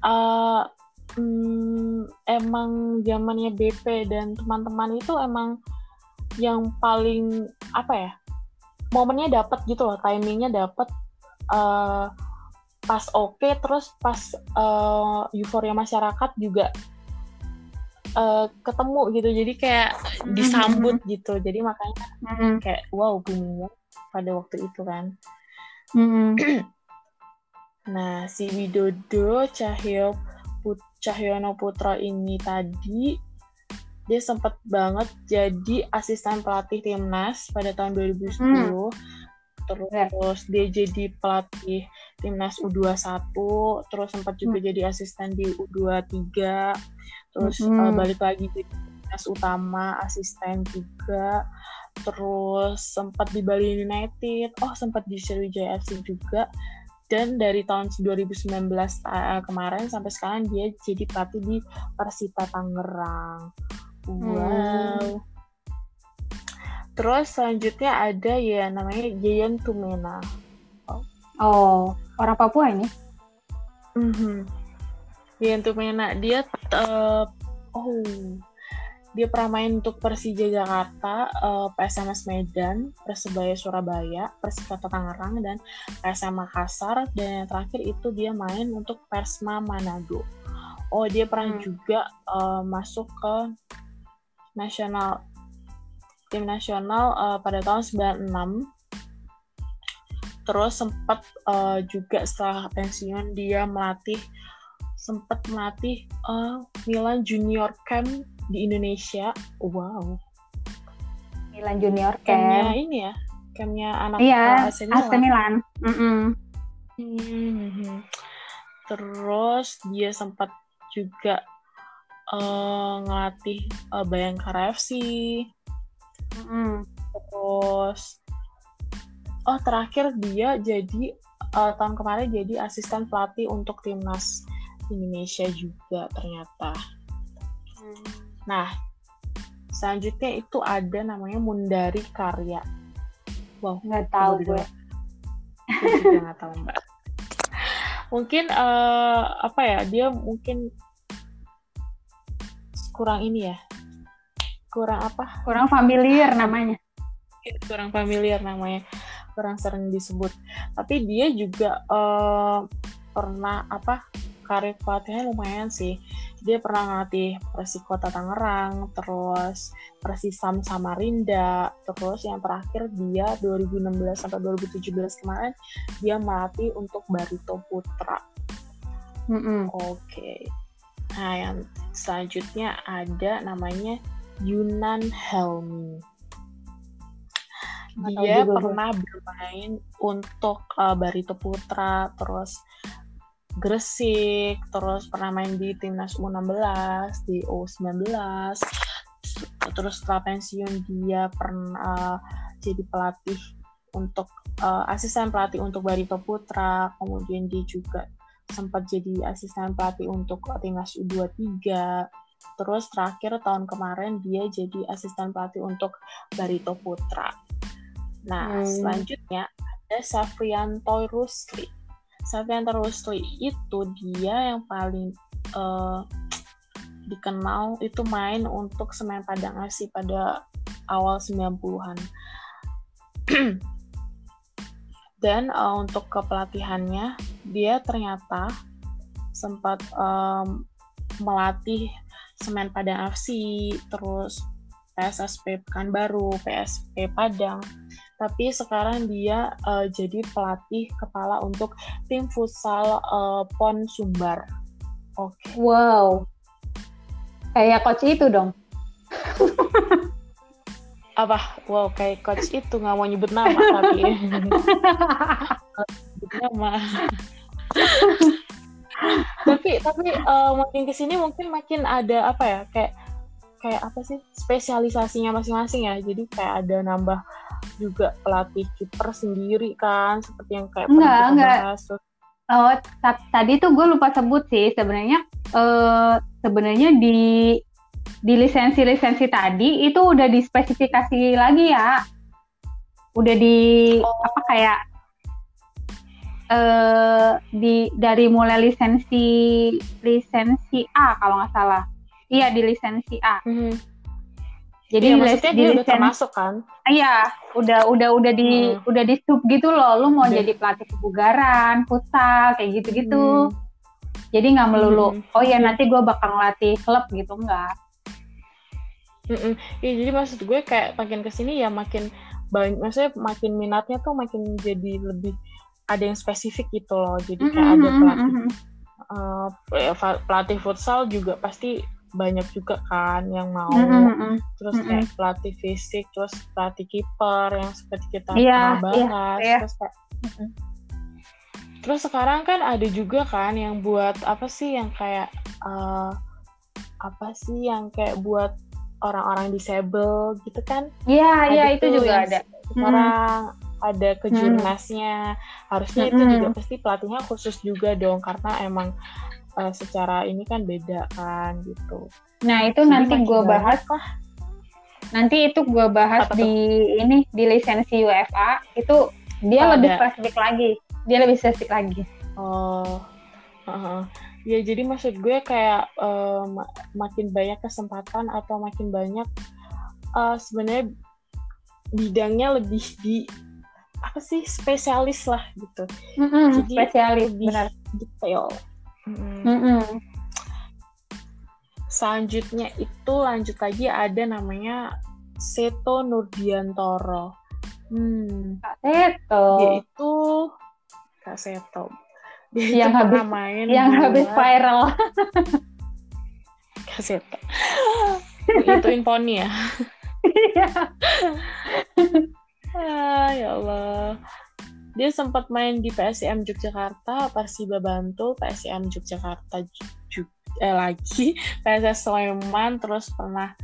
uh, hmm, emang zamannya BP dan teman-teman itu emang yang paling apa ya momennya dapat gitu loh timingnya dapat uh, pas oke okay, terus pas uh, euforia masyarakat juga uh, ketemu gitu jadi kayak mm-hmm. disambut mm-hmm. gitu jadi makanya mm-hmm. kayak wow booming pada waktu itu kan mm-hmm. nah si Widodo Cahyo Put Cahyono Putra ini tadi dia sempat banget jadi asisten pelatih timnas pada tahun 2010 mm. terus dia jadi pelatih timnas U21 terus sempat juga mm. jadi asisten di U23 terus mm -hmm. uh, balik lagi jadi timnas utama asisten juga terus sempat di Bali United oh sempat di Sriwijaya FC juga dan dari tahun 2019 uh, kemarin sampai sekarang dia jadi pelatih di Persita Tangerang wow hmm. terus selanjutnya ada ya namanya Jayan Tumena oh, oh orang Papua ini mm -hmm. Jayan Tumena dia uh, oh dia pernah main untuk Persija Jakarta, uh, eh, PSMS Medan, Persebaya Surabaya, Persikota Tangerang, dan PSM Makassar. Dan yang terakhir itu dia main untuk Persma Manado. Oh, dia pernah hmm. juga uh, masuk ke nasional tim nasional uh, pada tahun 96. Terus sempat uh, juga setelah pensiun dia melatih sempat melatih uh, Milan Junior Camp di Indonesia. Wow. Milan Junior Camp. Campnya ini ya, campnya anak iya, AC Milan. AC Milan. Mm -mm. Hmm. Terus dia sempat juga uh, ngelatih uh, Bayangkara FC. Mm. Terus oh terakhir dia jadi uh, tahun kemarin jadi asisten pelatih untuk timnas Indonesia juga ternyata. Hmm. Nah, selanjutnya itu ada namanya Mundari Karya. Wow, nggak tahu gue. Gue juga nggak tahu mbak. Mungkin uh, apa ya? Dia mungkin kurang ini ya. Kurang apa? Kurang familiar namanya. Kurang familiar namanya. Kurang sering disebut. Tapi dia juga uh, pernah apa? karir pelatihnya lumayan sih. Dia pernah ngelatih Persikota Tangerang, terus Persisam Samarinda, terus yang terakhir dia 2016 sampai 2017 kemarin dia melatih untuk Barito Putra. Mm -hmm. Oke. Okay. Nah, yang selanjutnya ada namanya Yunan Helmi. Dia pernah bermain untuk uh, Barito Putra, terus Gresik, terus pernah main di timnas U16, di U19, terus setelah pensiun dia pernah uh, jadi pelatih untuk uh, asisten pelatih untuk Barito Putra, kemudian dia juga sempat jadi asisten pelatih untuk timnas U23. Terus terakhir tahun kemarin dia jadi asisten pelatih untuk Barito Putra. Nah, hmm. selanjutnya ada Safrianto Rusli Safian Rusli itu dia yang paling uh, dikenal itu main untuk Semen Padang Asi pada awal 90-an. Dan uh, untuk kepelatihannya dia ternyata sempat um, melatih Semen Padang FC, terus PSSP Pekanbaru, PSP Padang, tapi sekarang dia uh, jadi pelatih kepala untuk tim futsal uh, Pon Sumbar. Oke. Okay. Wow. Kayak coach itu dong. Apa? Wow, kayak coach itu nggak mau nyebut nama tapi nyebut nama. tapi tapi uh, makin ke sini mungkin makin ada apa ya kayak kayak apa sih spesialisasinya masing-masing ya jadi kayak ada nambah juga pelatih kiper sendiri kan seperti yang kayak enggak enggak oh tadi tuh gue lupa sebut sih sebenarnya uh, sebenarnya di di lisensi-lisensi tadi itu udah dispesifikasi lagi ya udah di oh. apa kayak uh, di dari mulai lisensi lisensi A kalau nggak salah Iya di lisensi A. Mm-hmm. Jadi ya, maksudnya dia udah termasuk kan? Iya, udah udah udah di hmm. udah di sub gitu loh. Lu mau udah. jadi pelatih kebugaran, futsal kayak gitu-gitu. Hmm. Jadi nggak melulu. Hmm. Oh ya nanti gue bakal ngelatih klub gitu enggak. Mm ya, jadi maksud gue kayak makin ke sini ya makin banyak, maksudnya makin minatnya tuh makin jadi lebih ada yang spesifik gitu loh. Jadi kayak mm -hmm. ada pelatih uh, pelatih futsal juga pasti banyak juga kan yang mau mm-hmm. terus mm-hmm. kayak pelatih fisik terus pelatih kiper yang seperti kita yeah, pernah iya, bahas yeah, yeah. terus kayak mm-hmm. terus sekarang kan ada juga kan yang buat apa sih yang kayak uh, apa sih yang kayak buat orang-orang disable gitu kan iya iya itu juga ada sekarang hmm. ada kejurnasnya hmm. harusnya hmm. itu juga pasti pelatihnya khusus juga dong karena emang uh, secara ini kan beda kan gitu. Nah itu Jadi nanti gue bahas lah. Nanti itu gue bahas Apa di tuh? ini di lisensi UFA itu dia oh, lebih spesifik lagi. Dia lebih spesifik lagi. Oh, uh -huh. Ya jadi maksud gue kayak uh, makin banyak kesempatan atau makin banyak uh, sebenarnya bidangnya lebih di apa sih spesialis lah gitu. Mm -hmm, Jadi spesialis benar detail. Mm -hmm. Selanjutnya itu lanjut lagi ada namanya Seto Nurdiantoro. Hmm. Kak Seto. Dia itu Kak Seto. Dia yang habis main yang buat... habis viral. Seto. itu Infoni ya. Iya. ah, ya Allah dia sempat main di PSM Yogyakarta, Persiba Bantul, PSM Yogyakarta eh, lagi, PSS Sleman, terus pernah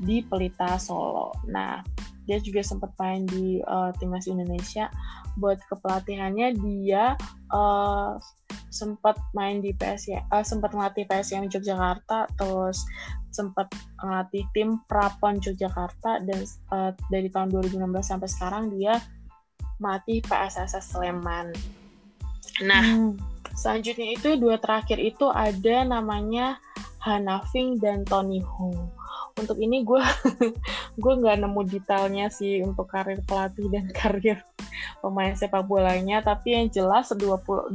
di Pelita Solo. Nah, dia juga sempat main di uh, timnas Indonesia. Buat kepelatihannya dia uh, sempat main di PSM, uh, sempat ngelatih PSM Yogyakarta, terus sempat ngelatih tim Prapon Yogyakarta dan uh, dari tahun 2016 sampai sekarang dia mati PSSS Sleman. Nah, hmm. selanjutnya itu dua terakhir itu ada namanya Hanafing dan Tony Hong. Untuk ini gue gue nggak nemu detailnya sih untuk karir pelatih dan karir pemain sepak bolanya, tapi yang jelas 20 20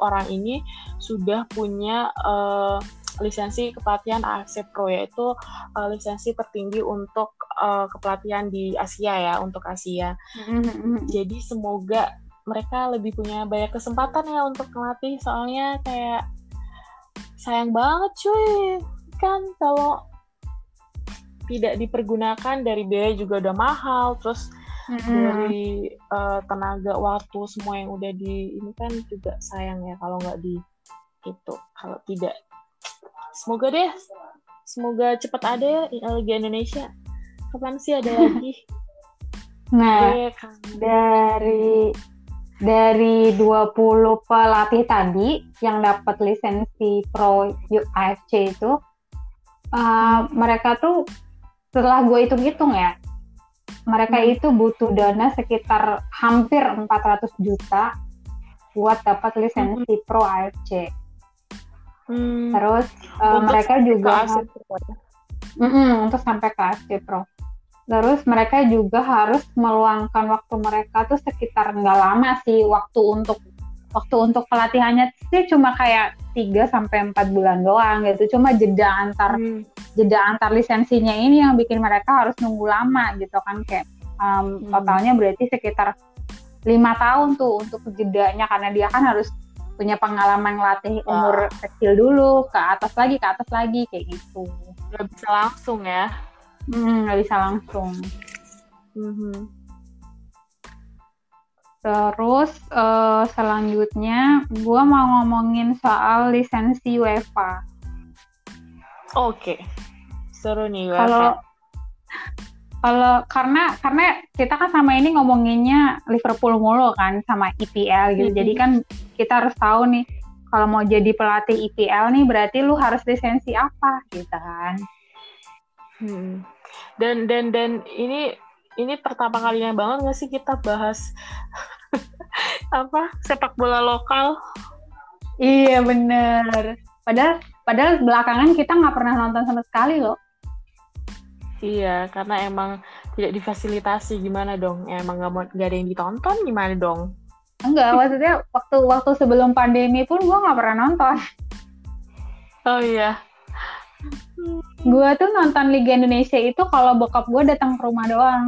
orang ini sudah punya uh, lisensi kepelatihan AFC Pro yaitu uh, lisensi tertinggi untuk uh, kepelatihan di Asia ya untuk Asia. Mm-hmm. Jadi semoga mereka lebih punya banyak kesempatan ya untuk melatih soalnya kayak sayang banget cuy kan kalau tidak dipergunakan dari biaya juga udah mahal terus mm-hmm. dari uh, tenaga waktu semua yang udah di ini kan juga sayang ya kalau nggak di itu kalau tidak semoga deh semoga cepat ada ya Liga Indonesia. Kapan sih ada lagi? Nah dari dari 20 pelatih tadi yang dapat lisensi pro AFC itu uh, mereka tuh setelah gue hitung-hitung ya mereka hmm. itu butuh dana sekitar hampir 400 juta buat dapat lisensi hmm. pro AFC Hmm. Terus uh, mereka juga mm -mm, untuk sampai ke ASC Pro. Terus mereka juga harus meluangkan waktu mereka tuh sekitar nggak lama sih waktu untuk waktu untuk pelatihannya sih cuma kayak 3 sampai empat bulan doang gitu. Cuma jeda antar hmm. jeda antar lisensinya ini yang bikin mereka harus nunggu lama gitu kan kayak um, hmm. totalnya berarti sekitar lima tahun tuh untuk jedanya karena dia kan harus punya pengalaman latih umur kecil dulu ke atas lagi ke atas lagi kayak gitu nggak bisa langsung ya hmm, nggak bisa langsung mm-hmm. Terus uh, selanjutnya gue mau ngomongin soal lisensi UEFA oke okay. seru nih UEFA kalau kalau karena karena kita kan sama ini ngomonginnya Liverpool mulu kan sama IPL gitu. Mm-hmm. Jadi kan kita harus tahu nih kalau mau jadi pelatih IPL nih berarti lu harus lisensi apa gitu kan. Hmm. Dan dan dan ini ini pertama kalinya banget nggak sih kita bahas apa sepak bola lokal? Iya bener. Padahal padahal belakangan kita nggak pernah nonton sama sekali loh. Iya, karena emang tidak difasilitasi gimana dong? Emang nggak mau nggak ada yang ditonton gimana dong? Enggak, maksudnya waktu waktu sebelum pandemi pun gue nggak pernah nonton. Oh iya. Gue tuh nonton Liga Indonesia itu kalau bokap gue datang ke rumah doang.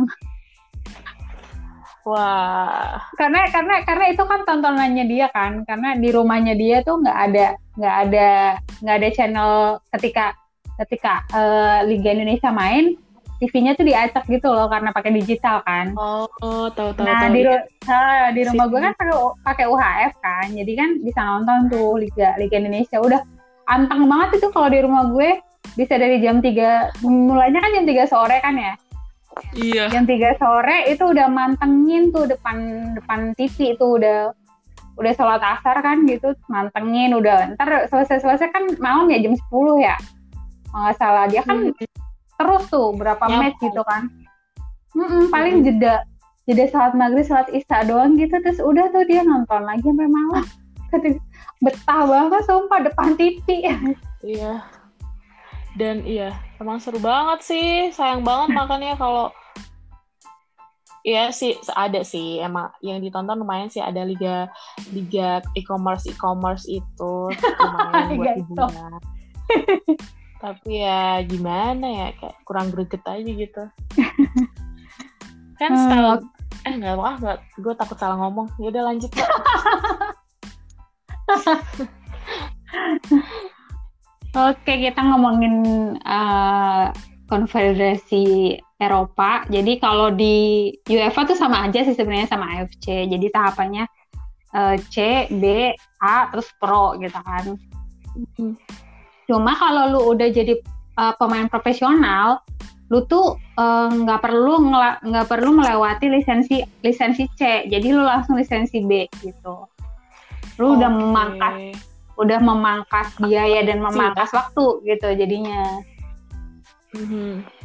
Wah. Karena karena karena itu kan tontonannya dia kan, karena di rumahnya dia tuh nggak ada nggak ada nggak ada channel ketika ketika uh, Liga Indonesia main TV-nya tuh diacak gitu loh karena pakai digital kan. Oh, oh tahu tahu. Nah, tahu. di uh, di rumah gue kan pakai pakai UHF kan. Jadi kan bisa nonton tuh Liga Liga Indonesia. Udah anteng banget itu kalau di rumah gue bisa dari jam 3 mulainya kan jam 3 sore kan ya. Iya. Jam 3 sore itu udah mantengin tuh depan depan TV itu udah udah sholat asar kan gitu mantengin udah. Ntar selesai selesai kan malam ya jam 10 ya? Nggak salah. Dia kan hmm. terus tuh berapa ya, match gitu kan? Paling hmm. jeda jeda saat maghrib saat isya doang gitu. Terus udah tuh dia nonton lagi sampai malam. Betah banget sumpah depan TV iya dan iya emang seru banget sih. Sayang banget makanya kalau Iya sih ada sih. Emang yang ditonton lumayan sih ada liga liga e-commerce e-commerce itu. Lumayan buat hiburan tapi ya gimana ya kayak kurang greget aja gitu. Kan hmm. eh nggak apa nggak gue takut salah ngomong. Ya udah lanjut kok Oke, kita ngomongin uh, konfederasi Eropa. Jadi kalau di UEFA tuh sama aja sih sebenarnya sama AFC. Jadi tahapannya uh, C, B, A, terus Pro gitu kan. Hmm. Cuma kalau lu udah jadi uh, pemain profesional, lu tuh nggak uh, perlu nggak perlu melewati lisensi lisensi C. Jadi lu langsung lisensi B gitu. Lu okay. udah memangkas udah memangkas biaya dan memangkas waktu gitu jadinya. Mm-hmm.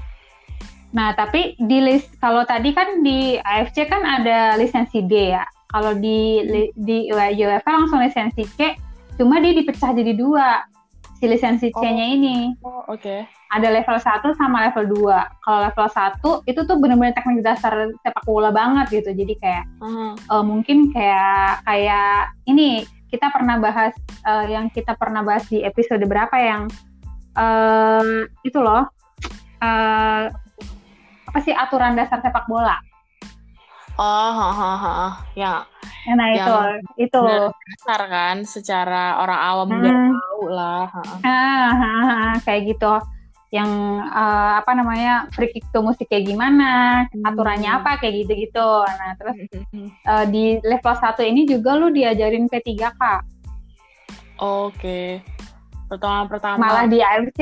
Nah, tapi di list kalau tadi kan di AFC kan ada lisensi D ya. Kalau di di UEFA langsung lisensi C, cuma dia dipecah jadi dua si lisensi C-nya oh. ini. Oh, oke. Okay. Ada level 1 sama level 2. Kalau level 1 itu tuh benar-benar teknik dasar sepak bola banget gitu. Jadi kayak uh-huh. uh, mungkin kayak kayak ini kita pernah bahas uh, yang kita pernah bahas di episode berapa yang uh, itu loh. Uh, apa sih aturan dasar sepak bola? Oh, ha, ha, ha. ya. Nah yang itu, itu. Dasar kan, secara orang awam hmm. tahu lah. Ah, ha, ha, kayak gitu. Yang uh, apa namanya free kick tuh mesti kayak gimana, hmm. aturannya apa kayak gitu-gitu. Nah terus uh, di level 1 ini juga lu diajarin P3K. Oke. Okay. Pertama pertama. Malah di AFC,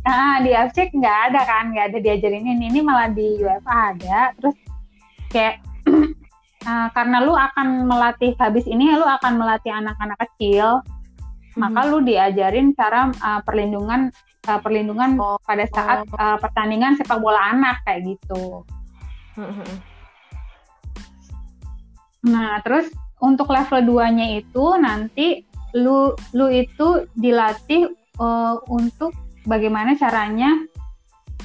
nah di AFC nggak ada kan, nggak ada diajarin ini. Ini malah di UEFA ada. Terus kayak uh, karena lu akan melatih habis ini lu akan melatih anak-anak kecil maka lu diajarin cara uh, perlindungan uh, perlindungan oh. pada saat uh, pertandingan sepak bola anak kayak gitu nah terus untuk level 2-nya itu nanti lu lu itu dilatih uh, untuk bagaimana caranya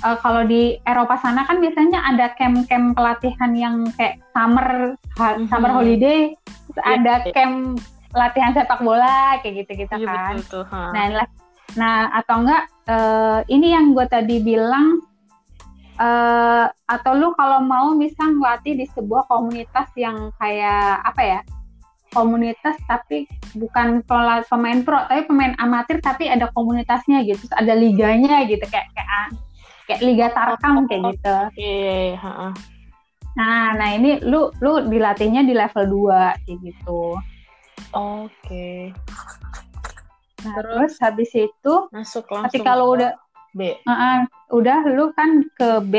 uh, kalau di Eropa sana kan biasanya ada camp-camp pelatihan yang kayak summer mm-hmm. summer holiday, yeah, ada yeah. camp latihan sepak bola kayak gitu-gitu yeah, kan. Betul, tuh, huh. Nah, nah atau enggak uh, ini yang gue tadi bilang uh, atau lu kalau mau bisa ngelatih di sebuah komunitas yang kayak apa ya? komunitas tapi bukan pemain pro tapi pemain amatir tapi ada komunitasnya gitu Terus ada liganya gitu kayak kayak kayak liga tarkam kayak gitu Oke, heeh. nah nah ini lu lu dilatihnya di level 2 kayak gitu Oke. Nah Terus? terus habis itu Masuk langsung. ketika lu ke udah B. uh-uh, udah lu kan ke B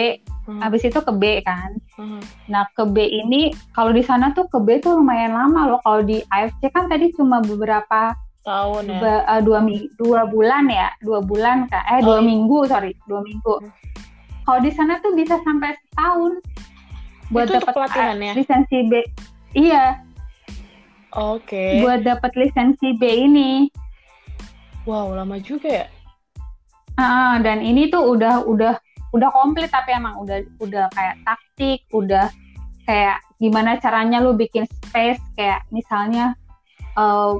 Hmm. habis itu ke B kan Hmm. Nah ke B ini kalau di sana tuh ke B tuh lumayan lama loh. Kalau di AFC kan tadi cuma beberapa Tahun ya. be- eh, dua dua bulan ya, dua bulan kak, eh Oh, dua iya. minggu sorry, dua minggu. Hmm. Kalau di sana tuh bisa sampai setahun buat dapat pelatihan ya? lisensi B. Iya, Oke. buat dapat lisensi B ini. Wow, lama juga ya. Ah, dan ini tuh udah udah udah komplit tapi emang udah udah kayak taktik, udah kayak gimana caranya lu bikin space kayak misalnya eh,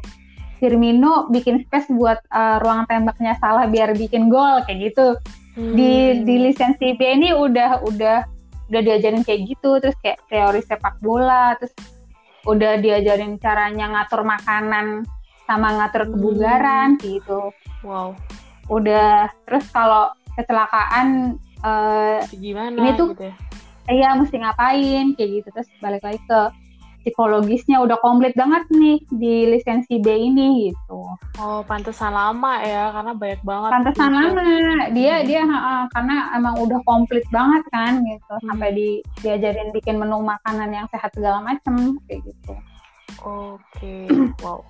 Firmino bikin space buat eh, ruang tembaknya salah biar bikin gol kayak gitu. Di Hmm. di lisensi B ini udah udah udah diajarin kayak gitu terus kayak teori sepak bola terus udah diajarin caranya ngatur makanan sama ngatur Hmm. kebugaran gitu Wow. udah terus kalau kecelakaan eh Gimana Ini tuh- gitu ya? iya mesti ngapain kayak gitu terus balik lagi ke psikologisnya udah komplit banget nih di lisensi B ini gitu Oh, pantesan lama ya, karena banyak banget. pantesan feature. lama dia Hmm. dia ha, ha, karena emang udah komplit banget kan gitu Hmm. sampai di diajarin bikin menu makanan yang sehat segala macem kayak gitu Oke, wow.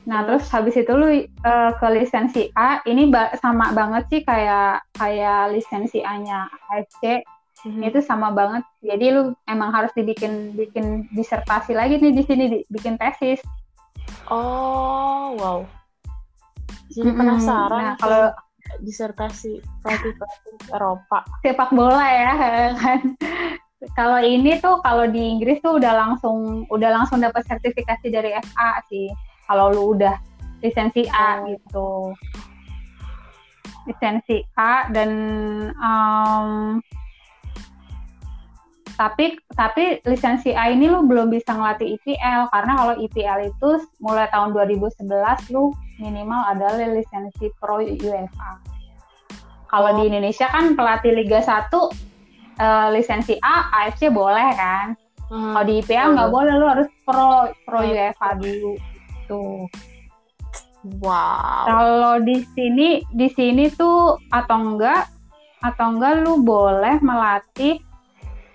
Nah, terus habis itu lu eh, ke lisensi A, ini ba- sama banget sih kayak kayak lisensi A-nya AFC, Mhm. itu sama banget. Jadi lu emang harus dibikin bikin disertasi lagi nih di sini di- bikin tesis. Oh, wow. Jadi Mm-mm. penasaran Nah, kalau disertasi pelatih-pelatih Eropa. sepak bola ya kan. Kalau ini tuh kalau di Inggris tuh udah langsung udah langsung dapat sertifikasi dari FA sih. Kalau lu udah lisensi A Oh. gitu. Lisensi A dan em, tapi tapi lisensi A ini lu belum bisa ngelatih IPL karena kalau IPL itu mulai tahun 2011 lu minimal adalah lisensi pro UEFA. Kalau Oh. di Indonesia kan pelatih Liga 1 eh, lisensi A, AFC boleh kan. Hmm. Kalau di IPL nggak boleh, lu harus pro pro UEFA dulu. Tuh. Wow. Kalau di sini di sini tuh atau enggak atau enggak lu boleh melatih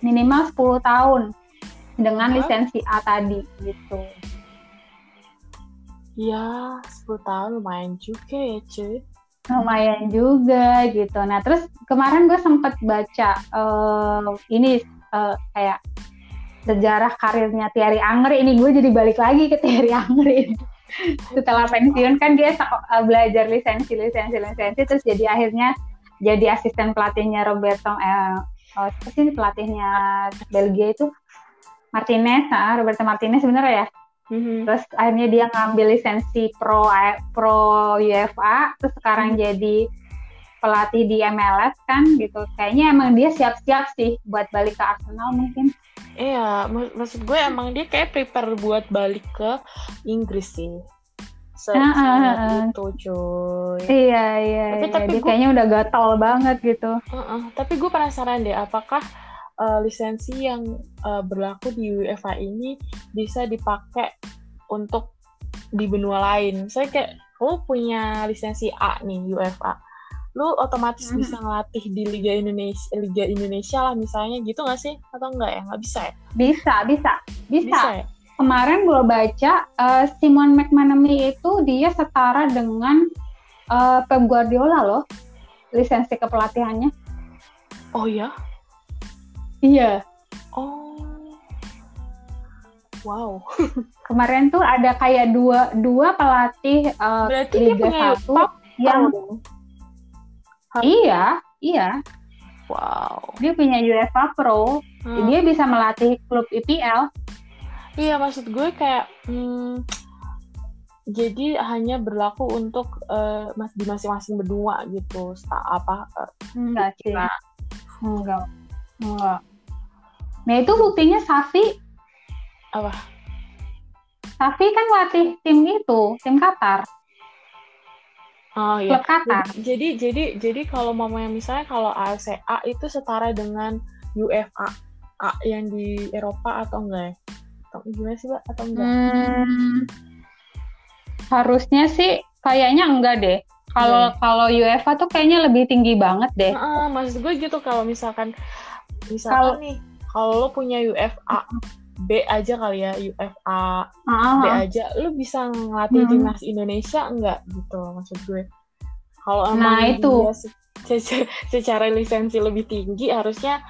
minimal 10 tahun dengan Hah? lisensi A tadi gitu. Ya, 10 tahun lumayan juga ya, cuy. lumayan juga gitu. Nah terus kemarin gue sempet baca eh, ini eh, kayak sejarah karirnya Thierry Angri. Ini gue jadi balik lagi ke Thierry Angri. Setelah pensiun kan dia eh, belajar lisensi, lisensi, lisensi, terus jadi akhirnya jadi asisten pelatihnya Roberto, eh, oh, apa sih pelatihnya Belgia itu Martinez, ah, Roberto Martinez sebenarnya ya. Mhm. Terus akhirnya dia ngambil lisensi pro pro UEFA, terus sekarang jadi pelatih di MLS kan gitu. Kayaknya emang dia siap-siap sih buat balik ke Arsenal mungkin. Iya, mak- maksud gue emang dia kayak prepare buat balik ke Inggris sih. Se Ah, ah, senior ah. itu, cuy. Iya iya. Tapi- iya. tapi dia gua- kayaknya udah gatal banget gitu. Heeh, Tapi gue penasaran deh, apakah eh, lisensi yang eh, berlaku di UEFA ini bisa dipakai untuk di benua lain? Saya kayak, lu punya lisensi A nih UEFA, lu otomatis Mhm. bisa ngelatih di Liga Indonesia, Liga Indonesia lah misalnya gitu nggak sih? Atau enggak ya? Nggak bisa ya? Bisa bisa bisa. Bisa ya? Kemarin gue baca eh, Simon McManamy itu dia setara dengan eh, Pep Guardiola loh lisensi kepelatihannya. Oh ya? Iya. Oh. Wow. Kemarin tuh ada kayak dua dua pelatih Berarti dia Liga punya 1 top yang iya, iya, Wow. dia punya UEFA Pro. Hmm. Dia bisa melatih klub IPL. Iya, maksud gue kayak hmm, jadi hanya berlaku untuk mas di masing-masing benua gitu. Sta apa? eh, Enggak sih. kira- Enggak. Enggak. Nah, itu buktinya Safi Apa? Safi kan latih tim itu, tim Qatar. Oh iya. Klub Qatar. Jadi jadi jadi kalau mamanya misalnya kalau ACA itu setara dengan UEFA A yang di Eropa atau enggak ya? Atau gimana sih, Mbak? Atau enggak? Hmm, harusnya sih kayaknya enggak deh. Kalau Iya. kalau UEFA tuh kayaknya lebih tinggi banget deh. Heeh, maksud gue gitu kalau misalkan misalkan Kalau- nih kalau lo punya UEFA B aja kali ya UEFA Ah, B ah. aja lu bisa ngelatih Hmm. timnas Indonesia enggak gitu maksud gue kalau Nah, emang itu. dia se- se- secara lisensi lebih tinggi harusnya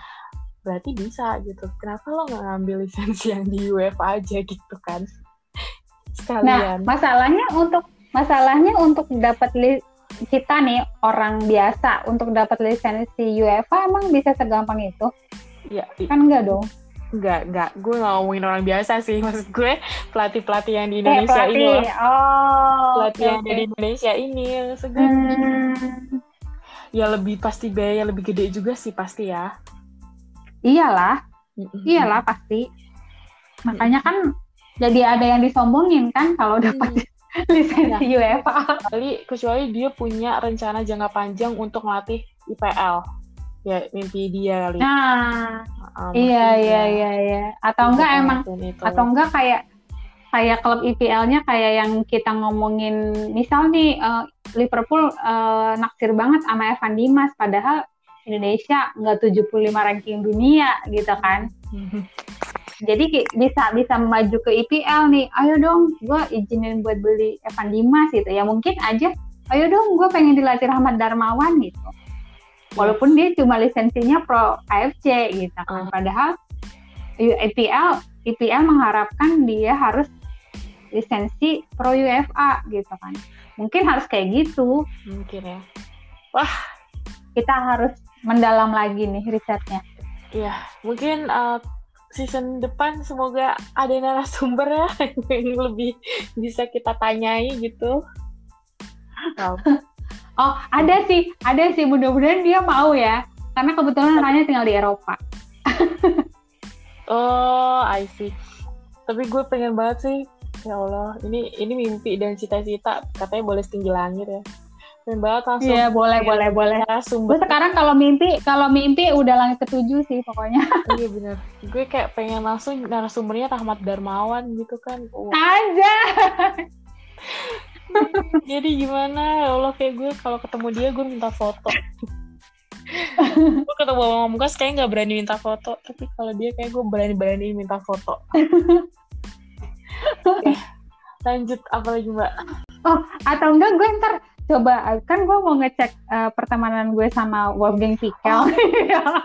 berarti bisa gitu kenapa lo nggak ngambil lisensi yang di UEFA aja gitu kan Nah, sekalian masalahnya untuk masalahnya untuk dapat kita nih orang biasa untuk dapat lisensi UEFA emang bisa segampang itu? ya Kan enggak dong. Enggak enggak gue nggak ngomongin orang biasa sih. Maksud gue pelatih pelatih yang di Eh, Indonesia ini pelatih. loh. Oh, pelatih oke, yang di Indonesia ini maksud gue. Hmm, ya lebih pasti biaya lebih gede juga sih pasti ya. Iyalah, Mm-mm. iyalah pasti. Makanya kan jadi ada yang disombongin kan kalau dapat Mm. lisensi UEFA. kecuali kecuali dia punya rencana jangka panjang untuk ngelatih IPL ya mimpi dia kali Nah, Ah, iya iya iya iya. Atau enggak bisa emang itu. atau enggak kayak kayak klub IPL-nya kayak yang kita ngomongin misal nih eh, Liverpool eh, naksir banget sama Evan Dimas padahal Indonesia nggak 75 ranking dunia gitu kan. Jadi bisa bisa maju ke IPL nih. Ayo dong, gue izinin buat beli Evan Dimas gitu. Ya mungkin aja. Ayo dong, gue pengen dilatih Rahmat Darmawan gitu. Walaupun dia cuma lisensinya pro AFC gitu kan. Ah. Padahal IPL IPL mengharapkan dia harus lisensi pro UEFA gitu kan. Mungkin harus kayak gitu. mungkin ya Kita harus mendalam lagi nih risetnya. Iya, mungkin uh, season depan semoga ada narasumber ya yang lebih bisa kita tanyai gitu. Wow. Oh, ada sih, ada sih. Mudah-mudahan dia mau ya. Karena kebetulan anaknya tinggal di Eropa. Oh, I see. Tapi gue pengen banget sih. Ya Allah, ini ini mimpi dan cita-cita katanya boleh setinggi langit ya. Pengen banget langsung. Iya, boleh, boleh, boleh. Gue sekarang kalau mimpi, kalau mimpi udah langit ketujuh sih pokoknya. iya bener. Gue kayak pengen langsung narasumbernya Rahmat Darmawan gitu kan. Wah, Aja. Jadi gimana? Ya Allah kayak gue kalau ketemu dia gue minta foto. gue ketemu sama Mukas kayak nggak berani minta foto, tapi kalau dia kayak gue berani-berani minta foto. Oke, lanjut apa lagi mbak? Atau enggak gue ntar coba kan gue mau ngecek eh, pertemanan gue sama Wolfgang Pikel.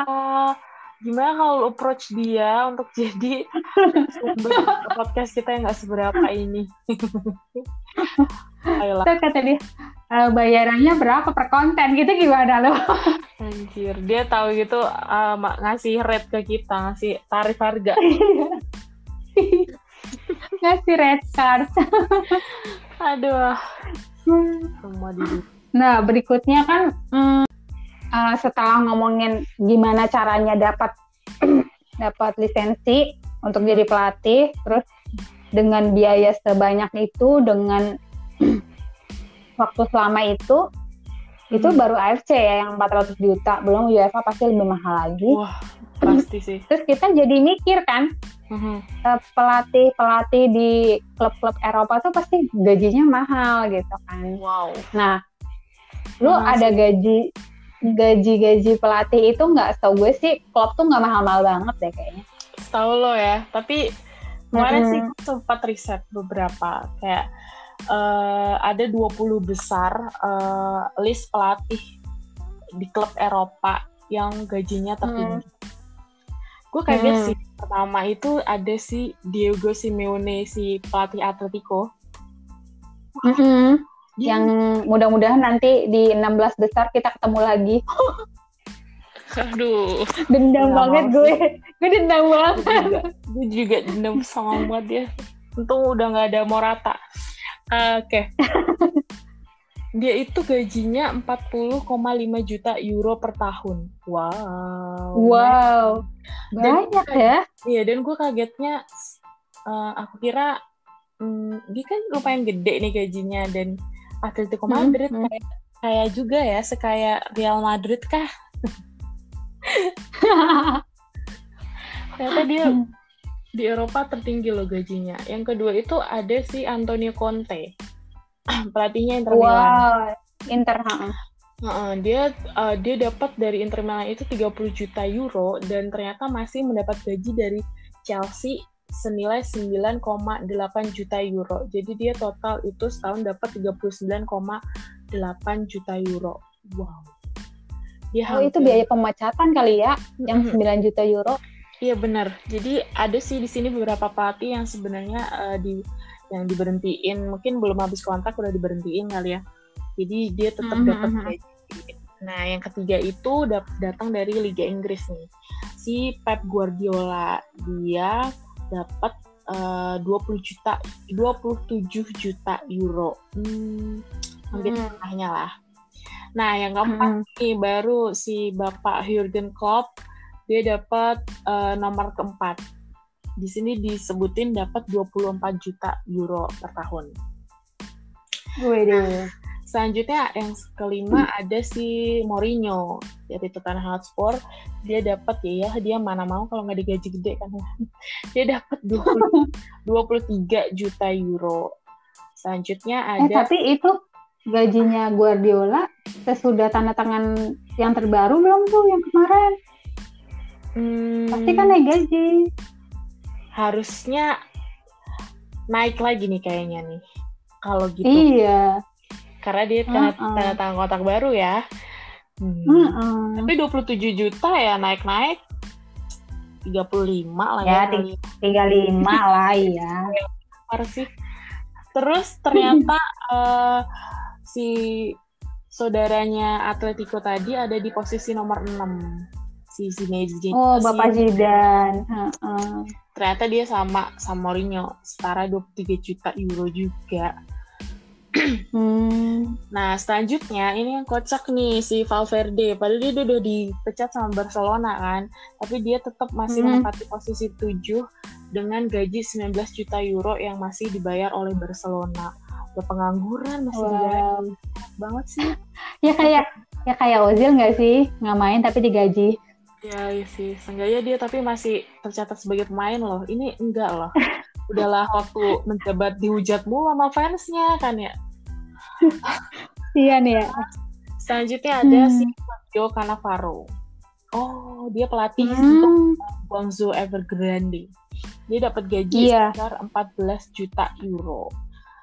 Ah, gimana kalau lu approach dia untuk jadi sumber podcast kita yang nggak seberapa ini? Ayolah, Terus kata dia "Eh, bayarannya berapa per konten gitu gimana lo? anjir. Dia tahu gitu ma- ngasih rate ke kita, ngasih tarif harga. Ngasih red card. Aduh, semua di Nah, berikutnya kan mm, eh, setelah ngomongin gimana caranya dapat dapat lisensi untuk jadi pelatih, terus dengan biaya sebanyak itu, dengan waktu selama itu, itu Hmm. baru AFC ya yang 400 juta, belum UEFA pasti lebih mahal lagi. Wah, pasti sih. Terus kita jadi mikir kan, pelatih pelatih di klub-klub Eropa tuh pasti gajinya mahal gitu kan. Wow. Nah, lu Mahal ada gaji gaji-gaji pelatih itu nggak setahu gue sih klub tuh nggak mahal-mahal banget deh kayaknya. Tahu lo ya, tapi kemarin Mm-mm. sih gue sempat riset beberapa kayak eh, ada 20 besar eh, list pelatih di klub Eropa yang gajinya tertinggi. Gue kaget Hmm. sih. Pertama itu ada si Diego Simeone si pelatih Atletico. Dia- Yang mudah-mudahan nanti di 16 besar kita ketemu lagi. aduh, Dendam Nggak banget mau gue. Gue dendam banget. gue juga, gue juga dendam sama banget dia. Untung udah nggak ada Morata. Eh, Oke. Dia itu gajinya 40,5 juta euro per tahun. Wow. Wow. Dan- Banyak ya. Iya, dan gue kagetnya, eh, aku kira hmm, dia kan lumayan gede nih gajinya dan Atletico Madrid hmm, hmm. kayak juga ya sekaya Real Madrid kah ternyata dia hmm. di Eropa tertinggi loh gajinya yang kedua itu ada si Antonio Conte pelatihnya Inter wow, Milan Inter Uh, dia uh, dia dapat dari Inter Milan itu 30 juta euro dan ternyata masih mendapat gaji dari Chelsea senilai 9,8 juta euro. Jadi dia total itu setahun dapat 39,8 juta euro. Wow. Dia oh, hampir... itu biaya pemecatan kali ya yang 9 juta euro. Iya benar. Jadi ada sih di sini beberapa pelatih yang sebenarnya uh, di yang diberhentiin, mungkin belum habis kontrak udah diberhentiin kali ya. Jadi dia tetap mm -hmm. dapat gaji Nah, yang ketiga itu datang dari Liga Inggris nih. Si Pep Guardiola, dia dapat uh, 20 juta 27 juta euro. Hmm, hampir hmm. setengahnya lah. Nah, yang keempat hmm. nih baru si Bapak Jurgen Klopp dia dapat uh, nomor keempat. Di sini disebutin dapat 24 juta euro per tahun. Waduh. Selanjutnya yang kelima ada si Mourinho dari Tottenham Hotspur. Dia dapat ya, ya dia mana mau kalau nggak digaji gede kan ya. Dia dapat 20, 23 juta euro. Selanjutnya eh, ada. Eh, tapi itu gajinya Guardiola sesudah tanda tangan yang terbaru belum tuh yang kemarin? Hmm, Pasti kan naik gaji. Harusnya naik lagi nih kayaknya nih. Kalau gitu. Iya karena dia tanda, uh -uh. tanda tangan kotak baru ya. Hmm. Uh -uh. Tapi 27 juta ya naik-naik 35 lah ya. Ya 35 lah ya. Sih. Terus ternyata uh, si saudaranya Atletico tadi ada di posisi nomor 6 si Zinedine Oh, Bapak Zidane. Uh -uh. Ternyata dia sama sama Mourinho, setara 23 juta euro juga hmm. Nah selanjutnya ini yang kocak nih si Valverde. Padahal dia udah dipecat sama Barcelona kan, tapi dia tetap masih hmm. menempati posisi 7 dengan gaji 19 juta euro yang masih dibayar oleh Barcelona. Udah pengangguran masih wow. dibayar banget sih. Ya kayak ya kayak Ozil nggak sih nggak main tapi digaji. Ya, iya sih, seenggaknya dia tapi masih tercatat sebagai pemain loh. Ini enggak loh udahlah waktu menjabat dihujat mulu sama fansnya kan ya iya nih ya selanjutnya ada hmm. si Fabio Cannavaro oh dia pelatih hmm. untuk Guangzhou Evergrande dia dapat gaji iya. sebesar 14 juta euro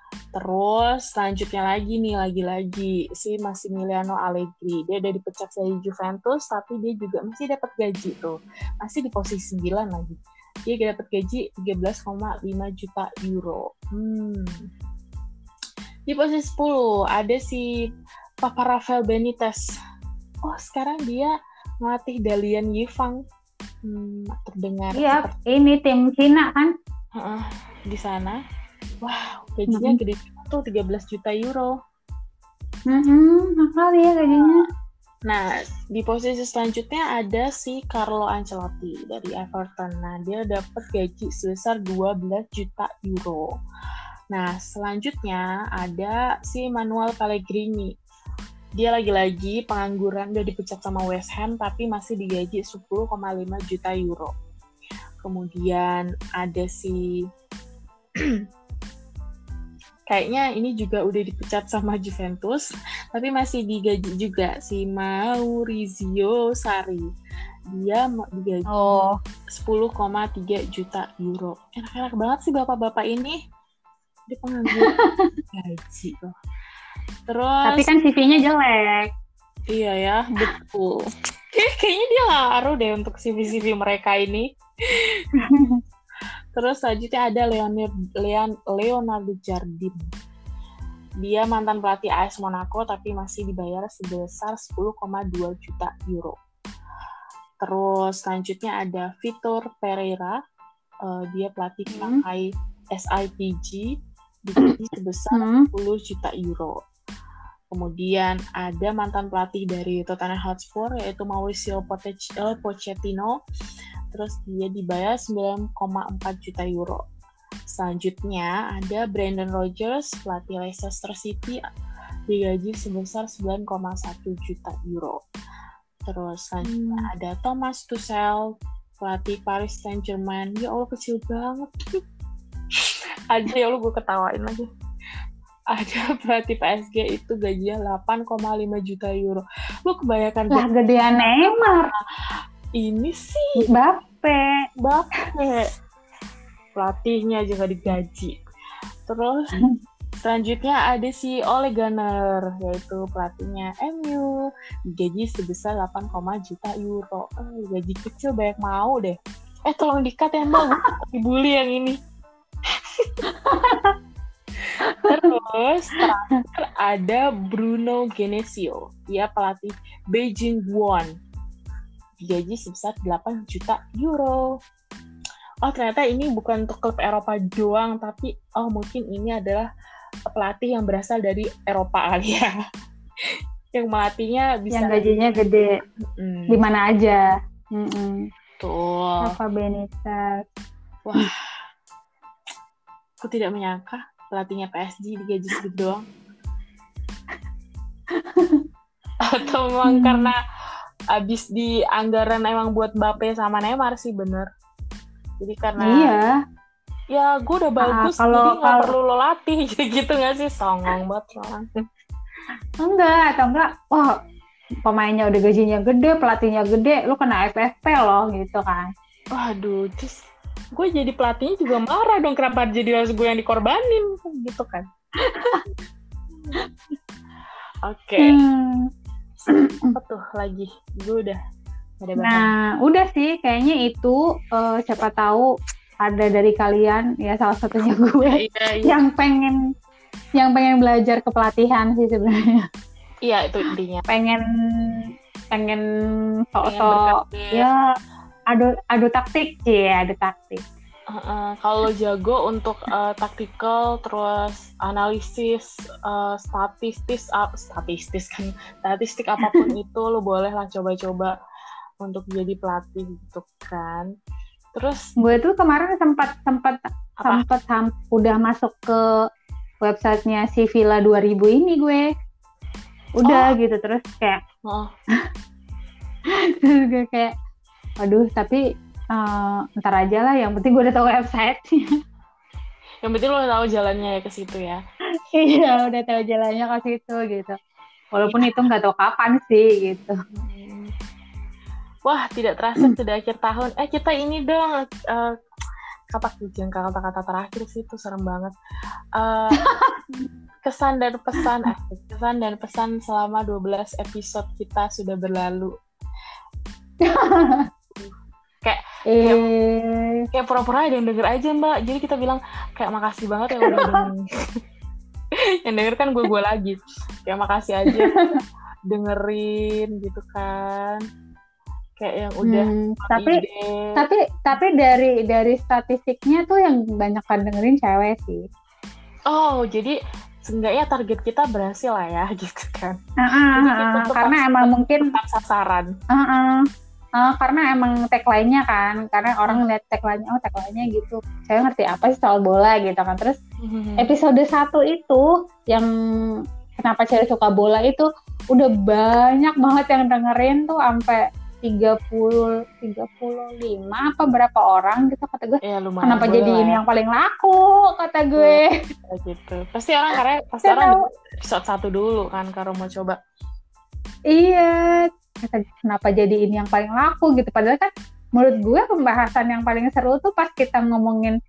Terus selanjutnya lagi nih, lagi-lagi si Massimiliano Allegri. Dia udah dipecat dari Juventus, tapi dia juga masih dapat gaji tuh. Masih di posisi 9 lagi dia dapat gaji 13,5 juta euro. Hmm. Di posisi 10 ada si Papa Rafael Benitez. Oh, sekarang dia melatih Dalian Yifang. Hmm, terdengar Iya, seperti... ini tim Cina kan? Uh, di sana. Wow, gajinya hmm. gede tuh 13 juta euro. Hmm, mahal ya gajinya. Nah, di posisi selanjutnya ada si Carlo Ancelotti dari Everton. Nah, dia dapat gaji sebesar 12 juta euro. Nah, selanjutnya ada si Manuel Pellegrini. Dia lagi-lagi pengangguran, udah dipecat sama West Ham, tapi masih digaji 10,5 juta euro. Kemudian ada si kayaknya ini juga udah dipecat sama Juventus, tapi masih digaji juga si Maurizio Sarri. Dia digaji oh. 10,3 juta euro. Enak-enak banget sih bapak-bapak ini. Dia pengangguran gaji loh. Terus Tapi kan CV-nya jelek. Iya ya, betul. Kayaknya dia ngaruh deh untuk CV-CV mereka ini. Terus selanjutnya ada Leonard, Leon, Leonardo Jardim. Dia mantan pelatih AS Monaco tapi masih dibayar sebesar 10,2 juta euro. Terus selanjutnya ada Vitor Pereira. Uh, dia pelatih hmm. SIPG digaji sebesar hmm. 10 juta euro. Kemudian ada mantan pelatih dari Tottenham Hotspur yaitu Mauricio Pochettino terus dia dibayar 9,4 juta euro. Selanjutnya ada Brandon Rogers, pelatih Leicester City digaji sebesar 9,1 juta euro. Terus selanjutnya hmm. ada Thomas Tuchel, pelatih Paris Saint-Germain. Ya Allah kecil banget. Aja ya Allah gue ketawain lagi. Ada pelatih PSG itu gajinya 8,5 juta euro. Lu kebanyakan lah gedean Neymar. Ini sih Bape. Bape. Pelatihnya aja gak digaji. Terus Selanjutnya ada si Ole Gunnar, yaitu pelatihnya MU, gaji sebesar 8, juta euro. Oh, gaji kecil banyak mau deh. Eh, tolong dikat ya mbak, dibully yang ini. Terus terakhir ada Bruno Genesio, dia pelatih Beijing Guan. Gaji sebesar 8 juta euro. Oh ternyata ini bukan untuk klub Eropa doang, tapi oh mungkin ini adalah pelatih yang berasal dari Eropa kali ya. yang melatihnya bisa yang gajinya gede. Mm. Di mana aja. Mm -mm. Tuh. Apa Benitez. Wah. Aku tidak menyangka pelatihnya PSG digaji segitu doang. Atau memang hmm. karena abis di anggaran emang buat Mbappe sama Neymar sih bener. Jadi karena iya ya gue udah ah, bagus nah, kalau, jadi nggak perlu lo latih gitu gitu nggak sih songong banget soalnya enggak atau enggak wah pemainnya udah gajinya gede pelatihnya gede lu kena FFP loh gitu kan waduh terus gue jadi pelatihnya juga marah dong kenapa jadi harus gue yang dikorbanin gitu kan oke okay. hmm. Apa tuh lagi gue udah nah udah sih kayaknya itu uh, siapa tahu ada dari kalian ya salah satunya gue iya, iya. yang pengen yang pengen belajar kepelatihan sih sebenarnya. Iya itu intinya. Pengen pengen sok-sok ya adu adu taktik sih ya adu taktik. Uh, uh, kalau jago untuk uh, taktikal terus analisis uh, statistis uh, statistis kan statistik apa pun itu lo boleh lah coba-coba untuk jadi pelatih gitu kan Terus gue tuh kemarin sempat sempat sempat udah masuk ke websitenya si Villa 2000 ini gue. Udah oh. gitu terus kayak oh. terus gue kayak aduh tapi uh, ntar aja lah yang penting gue udah tahu website yang penting lo udah tahu jalannya ya ke situ ya iya udah tahu jalannya ke situ gitu walaupun itu nggak tahu kapan sih gitu Wah, tidak terasa sudah akhir tahun. Eh, kita ini dong uh, kata kucing kata-kata terakhir sih itu serem banget. Uh, kesan dan pesan, eh, kesan dan pesan selama 12 episode kita sudah berlalu. Kayak eh. kayak pura-pura ada yang denger aja mbak. Jadi kita bilang kayak makasih banget ya udah denger. Yang denger kan gue gue lagi. Kayak makasih aja dengerin gitu kan. Kayak yang udah hmm, tapi ide. tapi tapi dari dari statistiknya tuh yang banyak kan dengerin cewek sih. Oh jadi seenggaknya target kita berhasil lah ya gitu kan. Uh, uh, uh, karena emang mungkin sasaran. Uh, uh, uh, karena emang tagline-nya kan karena orang lihat tagline-nya oh tagline-nya gitu saya ngerti apa sih soal bola gitu kan. Terus mm-hmm. episode satu itu yang kenapa cewek suka bola itu udah banyak banget yang dengerin tuh sampai tiga puluh tiga puluh lima apa berapa orang gitu kata gue. Ya, kenapa jadi ini yang paling laku kata gue. ya, gitu. Pasti orang karena pasti orang episode satu dulu kan kalau mau coba. Iya kenapa jadi ini yang paling laku gitu padahal kan menurut gue pembahasan yang paling seru tuh pas kita ngomongin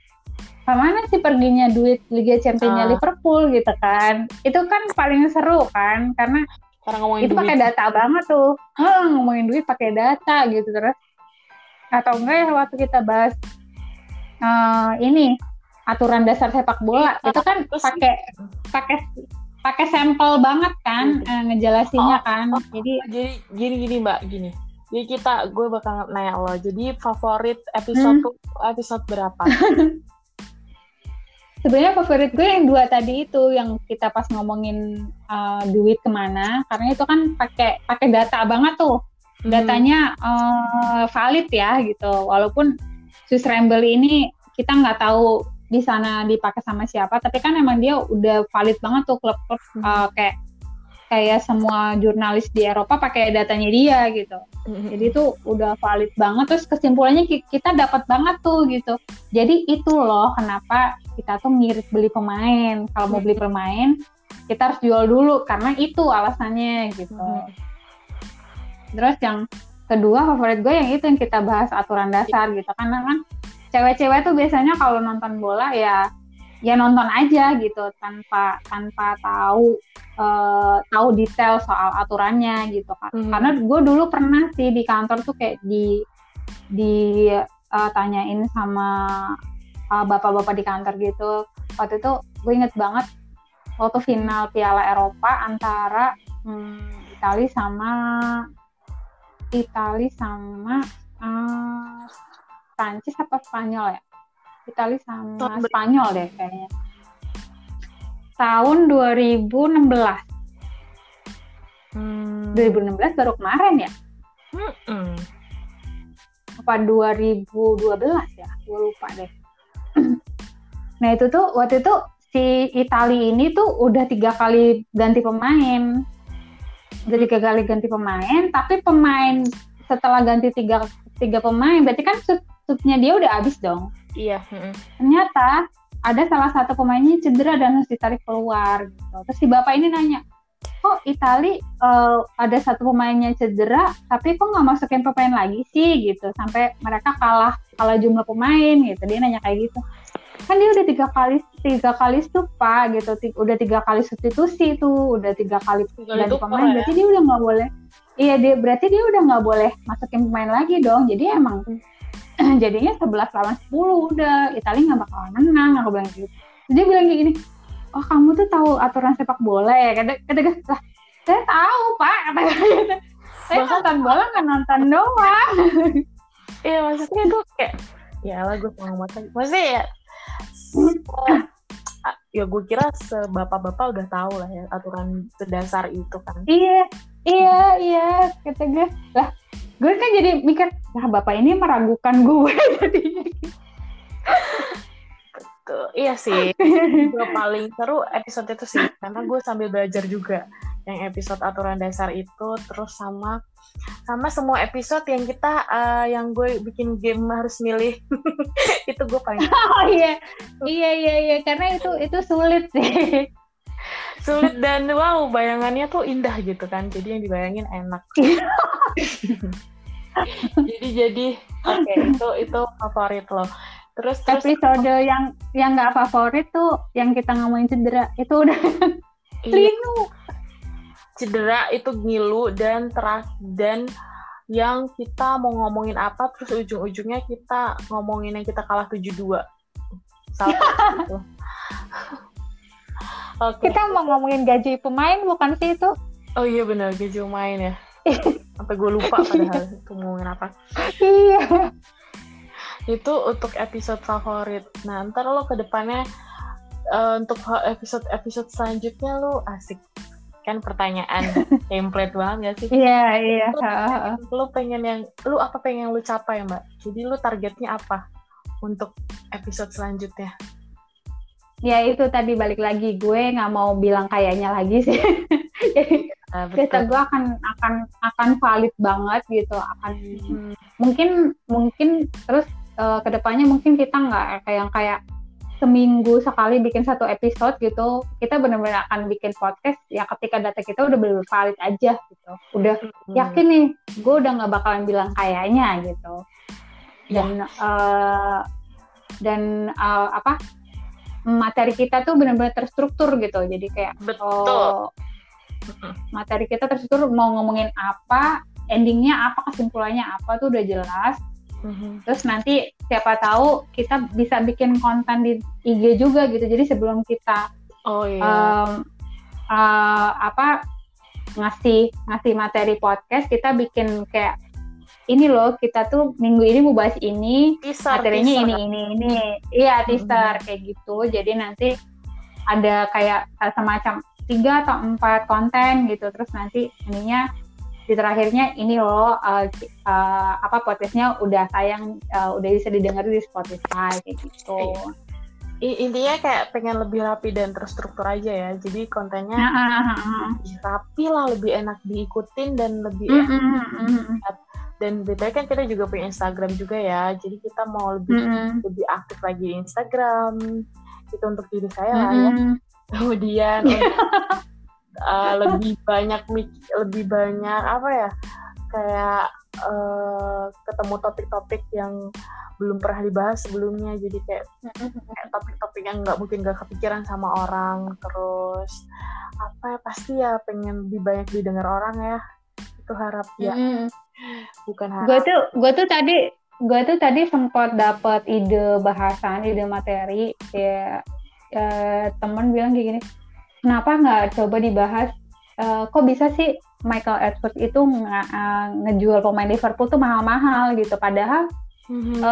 mana sih perginya duit Liga Championnya uh. Liverpool gitu kan itu kan paling seru kan karena karena ngomongin itu pakai data banget tuh. Hmm, ngomongin duit pakai data gitu terus. Atau enggak ya waktu kita bahas uh, ini aturan dasar sepak bola iya, itu kan pakai pakai pakai sampel banget kan uh, ngejelasinnya oh, kan. Oh, jadi jadi gini gini Mbak, gini. Jadi kita gue bakal nanya lo. Jadi favorit episode hmm? episode berapa? sebenarnya favorit gue yang dua tadi itu yang kita pas ngomongin uh, duit ke mana karena itu kan pakai pakai data banget tuh hmm. datanya uh, valid ya gitu walaupun Swiss Ramble ini kita nggak tahu di sana dipakai sama siapa tapi kan emang dia udah valid banget tuh klub-klub hmm. uh, kayak kayak semua jurnalis di Eropa pakai datanya dia gitu hmm. jadi itu udah valid banget terus kesimpulannya kita dapat banget tuh gitu jadi itu loh kenapa kita tuh ngirit beli pemain kalau mau beli hmm. pemain kita harus jual dulu karena itu alasannya gitu hmm. terus yang kedua favorit gue yang itu yang kita bahas aturan dasar gitu karena kan cewek-cewek tuh biasanya kalau nonton bola ya ya nonton aja gitu tanpa tanpa tahu uh, tahu detail soal aturannya gitu kan hmm. karena gue dulu pernah sih di kantor tuh kayak di di uh, tanyain sama uh, bapak-bapak di kantor gitu waktu itu gue inget banget waktu final Piala Eropa antara hmm, Italia sama Italia sama uh, Prancis apa Spanyol ya? Italia sama Spanyol deh kayaknya. Tahun 2016. Hmm. 2016 baru kemarin ya? Hmm. Apa 2012 ya? Gue lupa deh. nah itu tuh waktu itu si Italia ini tuh udah tiga kali ganti pemain. Udah tiga kali ganti pemain, tapi pemain setelah ganti tiga tiga pemain, berarti kan subnya dia udah habis dong. Iya. Ternyata ada salah satu pemainnya cedera dan harus ditarik keluar. Gitu. Terus si bapak ini nanya, kok Itali uh, ada satu pemainnya cedera, tapi kok nggak masukin pemain lagi sih gitu, sampai mereka kalah kalah jumlah pemain gitu. Dia nanya kayak gitu. Kan dia udah tiga kali tiga kali stupa gitu, udah tiga kali substitusi tuh, udah tiga kali ganti pemain, ya? berarti dia udah nggak boleh. Iya dia berarti dia udah nggak boleh masukin pemain lagi dong. Jadi emang jadinya 11 lawan 10 udah. Italia nggak bakalan menang aku bilang gitu. Dia bilang kayak gini oh kamu tuh tahu aturan sepak bola ya? Kata kata gue lah saya tahu pak. Kata gitu saya nonton bola nggak nonton doang. Iya maksudnya tuh kayak ya lah gue mau mata maksudnya ya ya gue kira sebapak-bapak udah tahu lah ya aturan sedasar itu kan. Iya iya iya kata gue. Lah gue kan jadi mikir nah bapak ini meragukan gue jadinya. Iya sih. Gue paling seru episode itu sih karena gue sambil belajar juga yang episode aturan dasar itu terus sama sama semua episode yang kita uh, yang gue bikin game harus milih. Itu gue paling oh iya. Iya iya iya. Karena itu itu sulit sih sulit dan wow bayangannya tuh indah gitu kan. Jadi yang dibayangin enak. Jadi jadi oke okay, itu itu favorit lo. Terus episode terus, yang yang nggak favorit tuh yang kita ngomongin cedera itu udah iya. cedera itu ngilu dan teras dan yang kita mau ngomongin apa terus ujung-ujungnya kita ngomongin yang kita kalah 7-2 salah gitu. Okay. Kita mau ngomongin gaji pemain bukan sih itu? Oh iya benar gaji pemain ya. Sampai gue lupa padahal itu ngomongin apa. Iya. itu untuk episode favorit. Nah ntar lo ke depannya uh, untuk episode episode selanjutnya lo asik kan pertanyaan template banget gak sih? Iya iya. Lo pengen yang lo apa pengen lo capai mbak? Jadi lo targetnya apa untuk episode selanjutnya? Ya itu tadi balik lagi gue nggak mau bilang kayaknya lagi sih jadi uh, cerita gue akan akan akan valid banget gitu akan hmm. mungkin mungkin terus uh, ke depannya mungkin kita nggak kayak yang kayak seminggu sekali bikin satu episode gitu kita benar-benar akan bikin podcast ya ketika data kita udah benar valid aja gitu udah hmm. yakin nih gue udah nggak bakalan bilang kayaknya gitu dan ya. uh, dan uh, apa materi kita tuh benar-benar terstruktur gitu. Jadi kayak betul. Oh, materi kita terstruktur mau ngomongin apa, endingnya apa, kesimpulannya apa tuh udah jelas. Mm-hmm. Terus nanti siapa tahu kita bisa bikin konten di IG juga gitu. Jadi sebelum kita oh, iya. um, uh, apa ngasih ngasih materi podcast, kita bikin kayak ini loh kita tuh minggu ini mau bahas ini. Teaser, materinya teaser. ini ini ini. Iya teaser hmm. kayak gitu. Jadi nanti ada kayak semacam tiga atau empat konten gitu. Terus nanti ininya di terakhirnya ini loh uh, uh, apa podcastnya udah tayang uh, udah bisa didengar di Spotify kayak gitu. Intinya kayak pengen lebih rapi dan terstruktur aja ya. Jadi kontennya lebih rapi lah lebih enak diikutin dan lebih enak dan lebih kan kita juga punya Instagram juga ya. Jadi kita mau lebih mm -hmm. lebih aktif lagi di Instagram. Itu untuk diri saya mm -hmm. lah ya. Kemudian uh, lebih banyak lebih banyak apa ya kayak uh, ketemu topik-topik yang belum pernah dibahas sebelumnya. Jadi kayak kayak topik-topik yang nggak mungkin gak kepikiran sama orang. Terus apa ya pasti ya pengen lebih banyak didengar orang ya. Itu harap ya. Mm. Bukan gue tuh gue tuh tadi gue tuh tadi sempat dapat ide bahasan ide materi ya, ya temen bilang kayak gini kenapa nggak coba dibahas? Uh, kok bisa sih Michael Edwards itu nge uh, ngejual pemain Liverpool tuh mahal-mahal gitu? Padahal mm-hmm.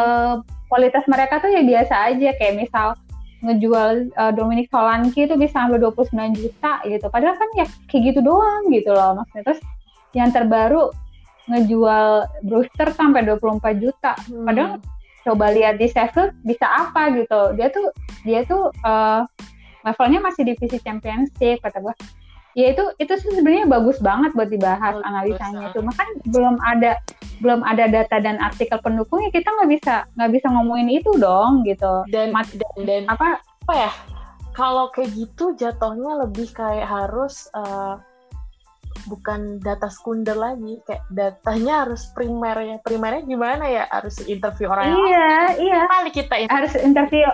kualitas mereka tuh ya biasa aja kayak misal ngejual uh, Dominic Solanke itu bisa sampai 29 juta gitu. Padahal kan ya kayak gitu doang gitu loh maksudnya. Terus yang terbaru ngejual Brewster sampai 24 juta. Hmm. padahal coba lihat di Sheffield bisa apa gitu. Dia tuh dia tuh uh, levelnya masih divisi championship kata gue ya itu itu sebenarnya bagus banget buat dibahas bagus, analisanya. itu makan belum ada belum ada data dan artikel pendukungnya kita nggak bisa nggak bisa ngomongin itu dong gitu. Dan Mat, dan, dan apa? apa ya? Kalau kayak gitu jatuhnya lebih kayak harus uh, bukan data sekunder lagi kayak datanya harus primer ya primernya gimana ya? Harus interview orang iya iya. Kali kita interview. harus interview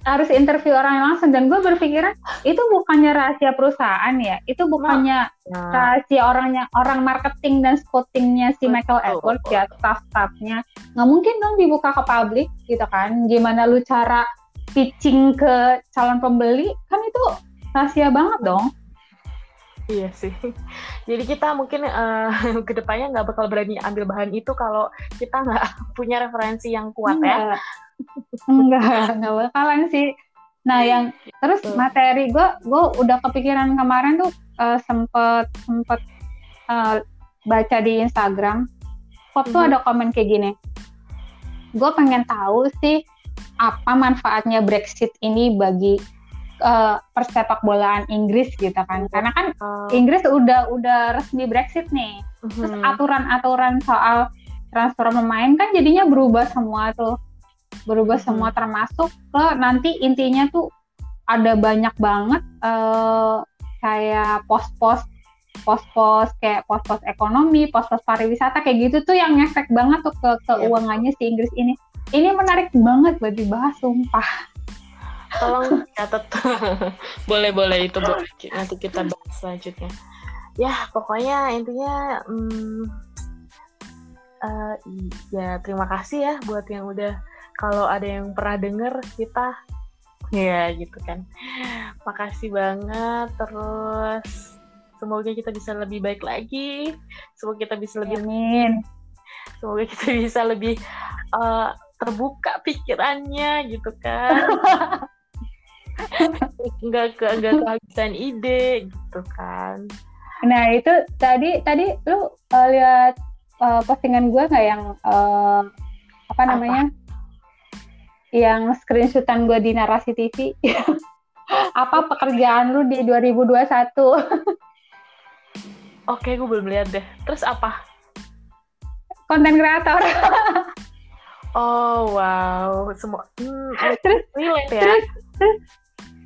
harus interview orang yang langsung. Dan gue berpikiran itu bukannya rahasia perusahaan ya? Itu bukannya nah, rahasia orangnya orang marketing dan scoutingnya si betul, Michael Edwards ya staff-staffnya. Nggak mungkin dong dibuka ke publik gitu kan? Gimana lu cara pitching ke calon pembeli? Kan itu rahasia banget dong Iya sih. Jadi kita mungkin uh, eh, ke depannya nggak bakal berani ambil bahan itu kalau kita nggak punya referensi yang kuat ya. Enggak, enggak bakalan sih. Nah, yang terus materi gue, gue udah kepikiran kemarin tuh uh, sempet sempet uh, baca di Instagram. Kok tuh mm -hmm. ada komen kayak gini. Gue pengen tahu sih apa manfaatnya Brexit ini bagi uh, persepak bolaan Inggris gitu kan. Karena kan uh. Inggris udah udah resmi Brexit nih. Terus mm-hmm. aturan-aturan soal transfer pemain kan jadinya berubah semua tuh berubah hmm. semua termasuk ke nanti intinya tuh ada banyak banget uh, kayak pos-pos pos-pos kayak pos-pos ekonomi, pos-pos pariwisata kayak gitu tuh yang ngefek banget tuh ke iya. keuangannya si Inggris ini. Ini menarik banget buat dibahas, sumpah. Tolong catat. boleh boleh itu boleh. Nanti kita bahas selanjutnya. Ya pokoknya intinya, hmm, uh, ya terima kasih ya buat yang udah kalau ada yang pernah denger kita ya gitu kan makasih banget terus semoga kita bisa lebih baik lagi semoga kita bisa lebih Amin. semoga kita bisa lebih uh, terbuka pikirannya gitu kan nggak ke nggak kehabisan ide gitu kan nah itu tadi tadi lu uh, lihat uh, postingan gue nggak yang uh, apa namanya apa? yang screenshotan gue di narasi TV. apa pekerjaan lu di 2021? Oke, gue belum lihat deh. Terus apa? Konten kreator. oh wow, semua. Hmm, terus, relate ya. Terus, terus,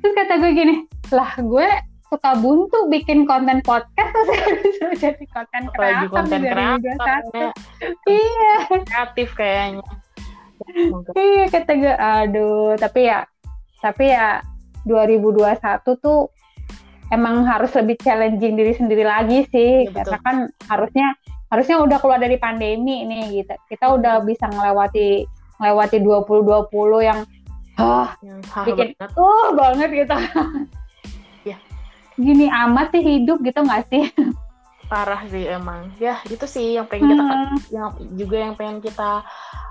terus kata gue gini, lah gue suka buntu bikin konten podcast terus bisa jadi konten kreator konten kreator. Iya. Kreatif kayaknya. Iya kata gue aduh tapi ya tapi ya 2021 tuh emang harus lebih challenging diri sendiri lagi sih. Ya, karena kan harusnya harusnya udah keluar dari pandemi nih gitu. Kita udah bisa ngelewati ngelewati 2020 yang ah yang bikin banget. uh banget gitu ya gini amat sih hidup gitu nggak sih parah sih emang ya itu sih yang pengen kita hmm. yang juga yang pengen kita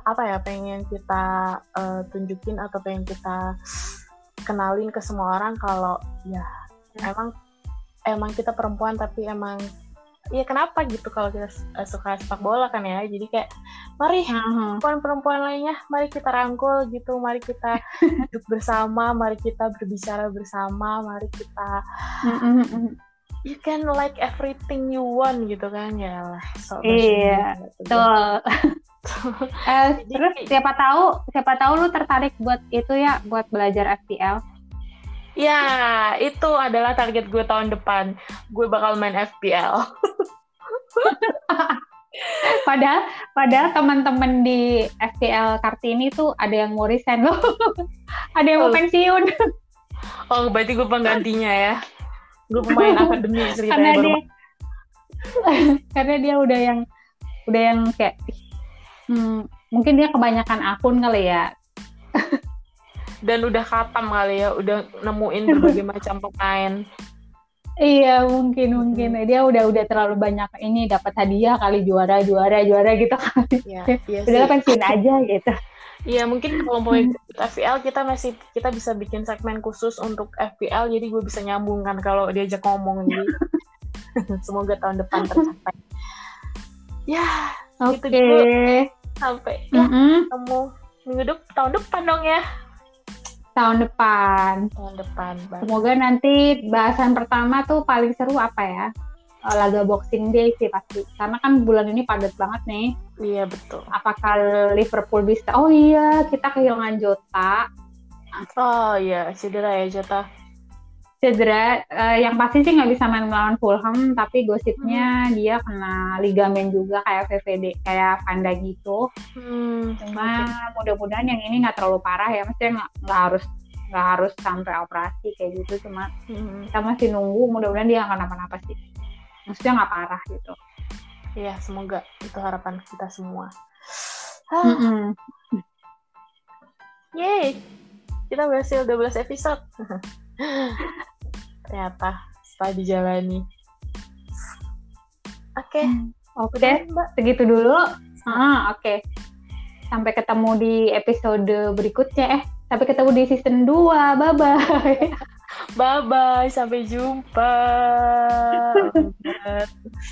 apa ya pengen kita uh, tunjukin atau pengen kita kenalin ke semua orang kalau ya hmm. emang emang kita perempuan tapi emang ya kenapa gitu kalau kita uh, suka sepak bola kan ya? Jadi kayak mari perempuan-perempuan lainnya mari kita rangkul gitu mari kita duduk bersama mari kita berbicara bersama mari kita you can like everything you want gitu kan? Ya lah so iya betul. Eh, terus siapa tahu siapa tahu lu tertarik buat itu ya buat belajar FPL ya itu adalah target gue tahun depan. Gue bakal main FPL padahal padahal teman-teman di FPL Kartini tuh ada yang mau resign loh. Ada yang mau oh. pensiun. Oh berarti gue penggantinya ya? Gue pemain akademi ceritanya karena baru dia karena dia udah yang udah yang kayak hmm, mungkin dia kebanyakan akun kali ya dan udah katam kali ya udah nemuin berbagai macam pemain Iya mungkin mungkin dia udah udah terlalu banyak ini dapat hadiah kali juara juara juara gitu kali. Iya, iya udah pensiun aja gitu. Iya mungkin kalau mau ikut FPL kita masih kita bisa bikin segmen khusus untuk FPL jadi gue bisa nyambungkan kalau diajak ngomong gitu. Semoga tahun depan tercapai. Ya, oke. Okay. Gitu Sampai ya, mm -hmm. ketemu minggu depan tahun depan dong ya. Tahun depan. Tahun depan. Semoga nanti bahasan pertama tuh paling seru apa ya? Eh, laga Boxing Day sih pasti. Karena kan bulan ini padat banget nih. Iya betul. Apakah Liverpool bisa? Oh iya, kita kehilangan Jota. Oh iya, cedera ya Jota. Cedera. Uh, yang pasti sih nggak bisa main melawan Fulham, tapi gosipnya hmm. dia kena ligamen juga kayak VVD, kayak Vanda gitu. Hmm. Cuma okay. mudah-mudahan yang ini nggak terlalu parah ya, maksudnya nggak harus nggak harus sampai operasi kayak gitu cuma hmm. kita masih nunggu mudah-mudahan dia nggak kenapa-napa sih maksudnya nggak parah gitu Iya, semoga itu harapan kita semua. Mm -hmm. Yeay, kita berhasil 12 episode. Ternyata setelah dijalani. Oke. Okay. Hmm, oke, okay. segitu dulu. Ah, oke. Okay. Sampai ketemu di episode berikutnya. Eh, sampai ketemu di season 2. Bye-bye. Bye bye, sampai jumpa.